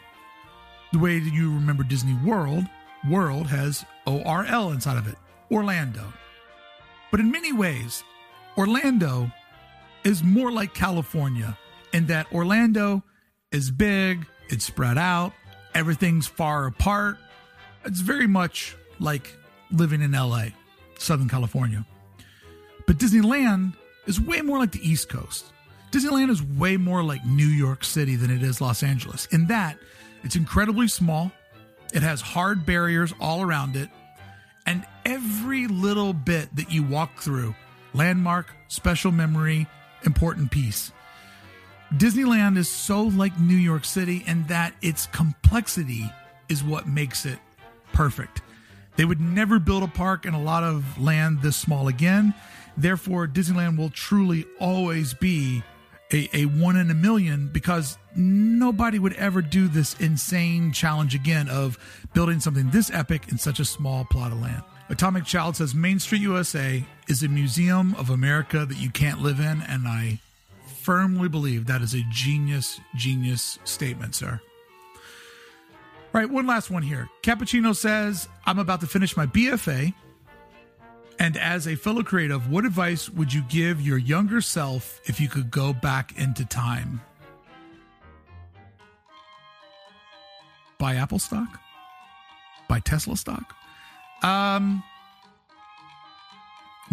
The way that you remember Disney World, World has ORL inside of it, Orlando. But in many ways, Orlando is more like California in that Orlando is big, it's spread out, everything's far apart. It's very much like living in LA, Southern California. But Disneyland is way more like the East Coast. Disneyland is way more like New York City than it is Los Angeles. In that, it's incredibly small, it has hard barriers all around it, and every little bit that you walk through landmark, special memory, important piece. Disneyland is so like New York City, and that its complexity is what makes it perfect. They would never build a park in a lot of land this small again. Therefore, Disneyland will truly always be a, a one in a million because nobody would ever do this insane challenge again of building something this epic in such a small plot of land. Atomic Child says Main Street USA is a museum of America that you can't live in, and I firmly believe that is a genius, genius statement, sir. All right, one last one here. Cappuccino says, I'm about to finish my BFA. And as a fellow creative, what advice would you give your younger self if you could go back into time? Buy Apple stock? Buy Tesla stock? Um,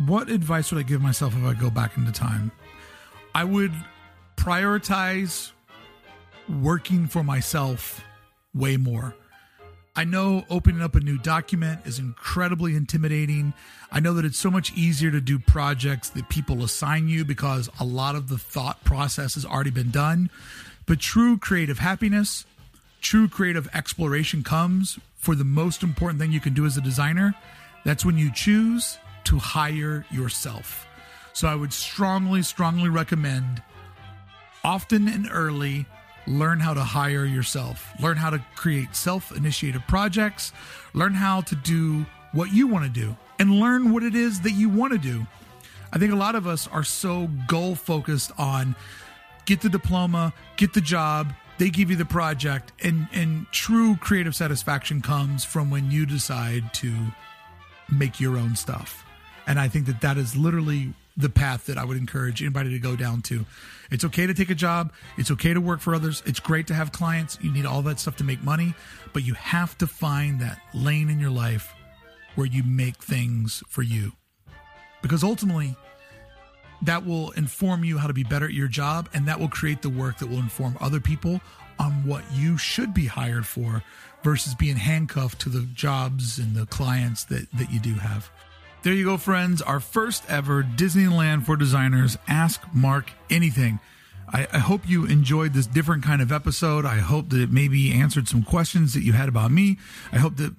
what advice would I give myself if I go back into time? I would prioritize working for myself way more. I know opening up a new document is incredibly intimidating. I know that it's so much easier to do projects that people assign you because a lot of the thought process has already been done. But true creative happiness, true creative exploration comes for the most important thing you can do as a designer. That's when you choose to hire yourself. So I would strongly, strongly recommend often and early learn how to hire yourself, learn how to create self initiated projects, learn how to do what you want to do, and learn what it is that you want to do. I think a lot of us are so goal focused on get the diploma, get the job, they give you the project, and, and true creative satisfaction comes from when you decide to make your own stuff. And I think that that is literally the path that I would encourage anybody to go down to. It's okay to take a job. It's okay to work for others. It's great to have clients. You need all that stuff to make money, but you have to find that lane in your life where you make things for you. because ultimately that will inform you how to be better at your job and that will create the work that will inform other people on what you should be hired for versus being handcuffed to the jobs and the clients that, that you do have. There you go, friends. Our first ever Disneyland for Designers Ask Mark Anything. I, I, hope you enjoyed this different kind of episode. I hope that it maybe answered some questions that you had about me. I hope that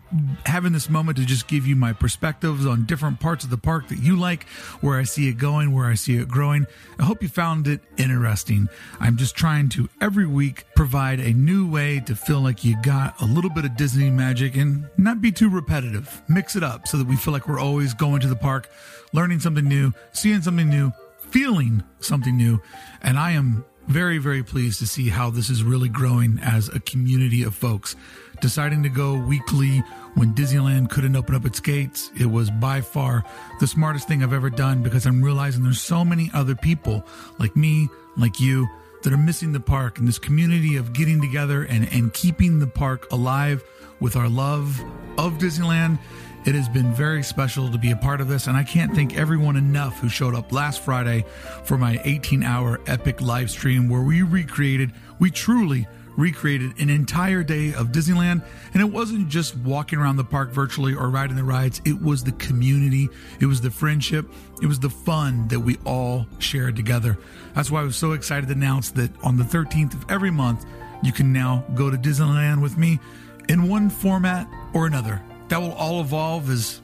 having this moment to just give you my perspectives on different parts of the park that you like, where I see it going, where I see it growing. I hope you found it interesting. I'm just trying to every week provide a new way to feel like you got a little bit of Disney magic and not be too repetitive. Mix it up so that we feel like we're always going to the park, learning something new, seeing something new, feeling something new. And I am very, very pleased to see how this is really growing as a community of folks. Deciding to go weekly when Disneyland couldn't open up its gates, it was by far the smartest thing I've ever done because I'm realizing there's so many other people like me, like you, that are missing the park and this community of getting together and, and keeping the park alive with our love of Disneyland it has been very special to be a part of this, and I can't thank everyone enough who showed up last Friday for my 18 hour epic live stream where we recreated, we truly recreated an entire day of Disneyland. And it wasn't just walking around the park virtually or riding the rides, it was the community, it was the friendship, it was the fun that we all shared together. That's why I was so excited to announce that on the 13th of every month, you can now go to Disneyland with me in one format or another that will all evolve as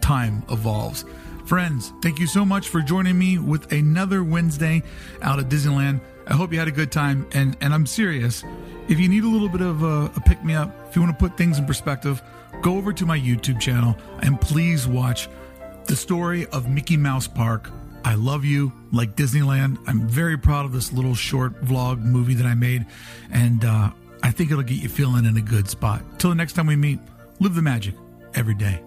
time evolves. Friends, thank you so much for joining me with another Wednesday out at Disneyland. I hope you had a good time, and and I'm serious. If you need a little bit of a, a pick me up, if you want to put things in perspective, go over to my YouTube channel and please watch the story of Mickey Mouse Park. I love you like Disneyland. I'm very proud of this little short vlog movie that I made, and uh, I think it'll get you feeling in a good spot. Till the next time we meet, live the magic every day.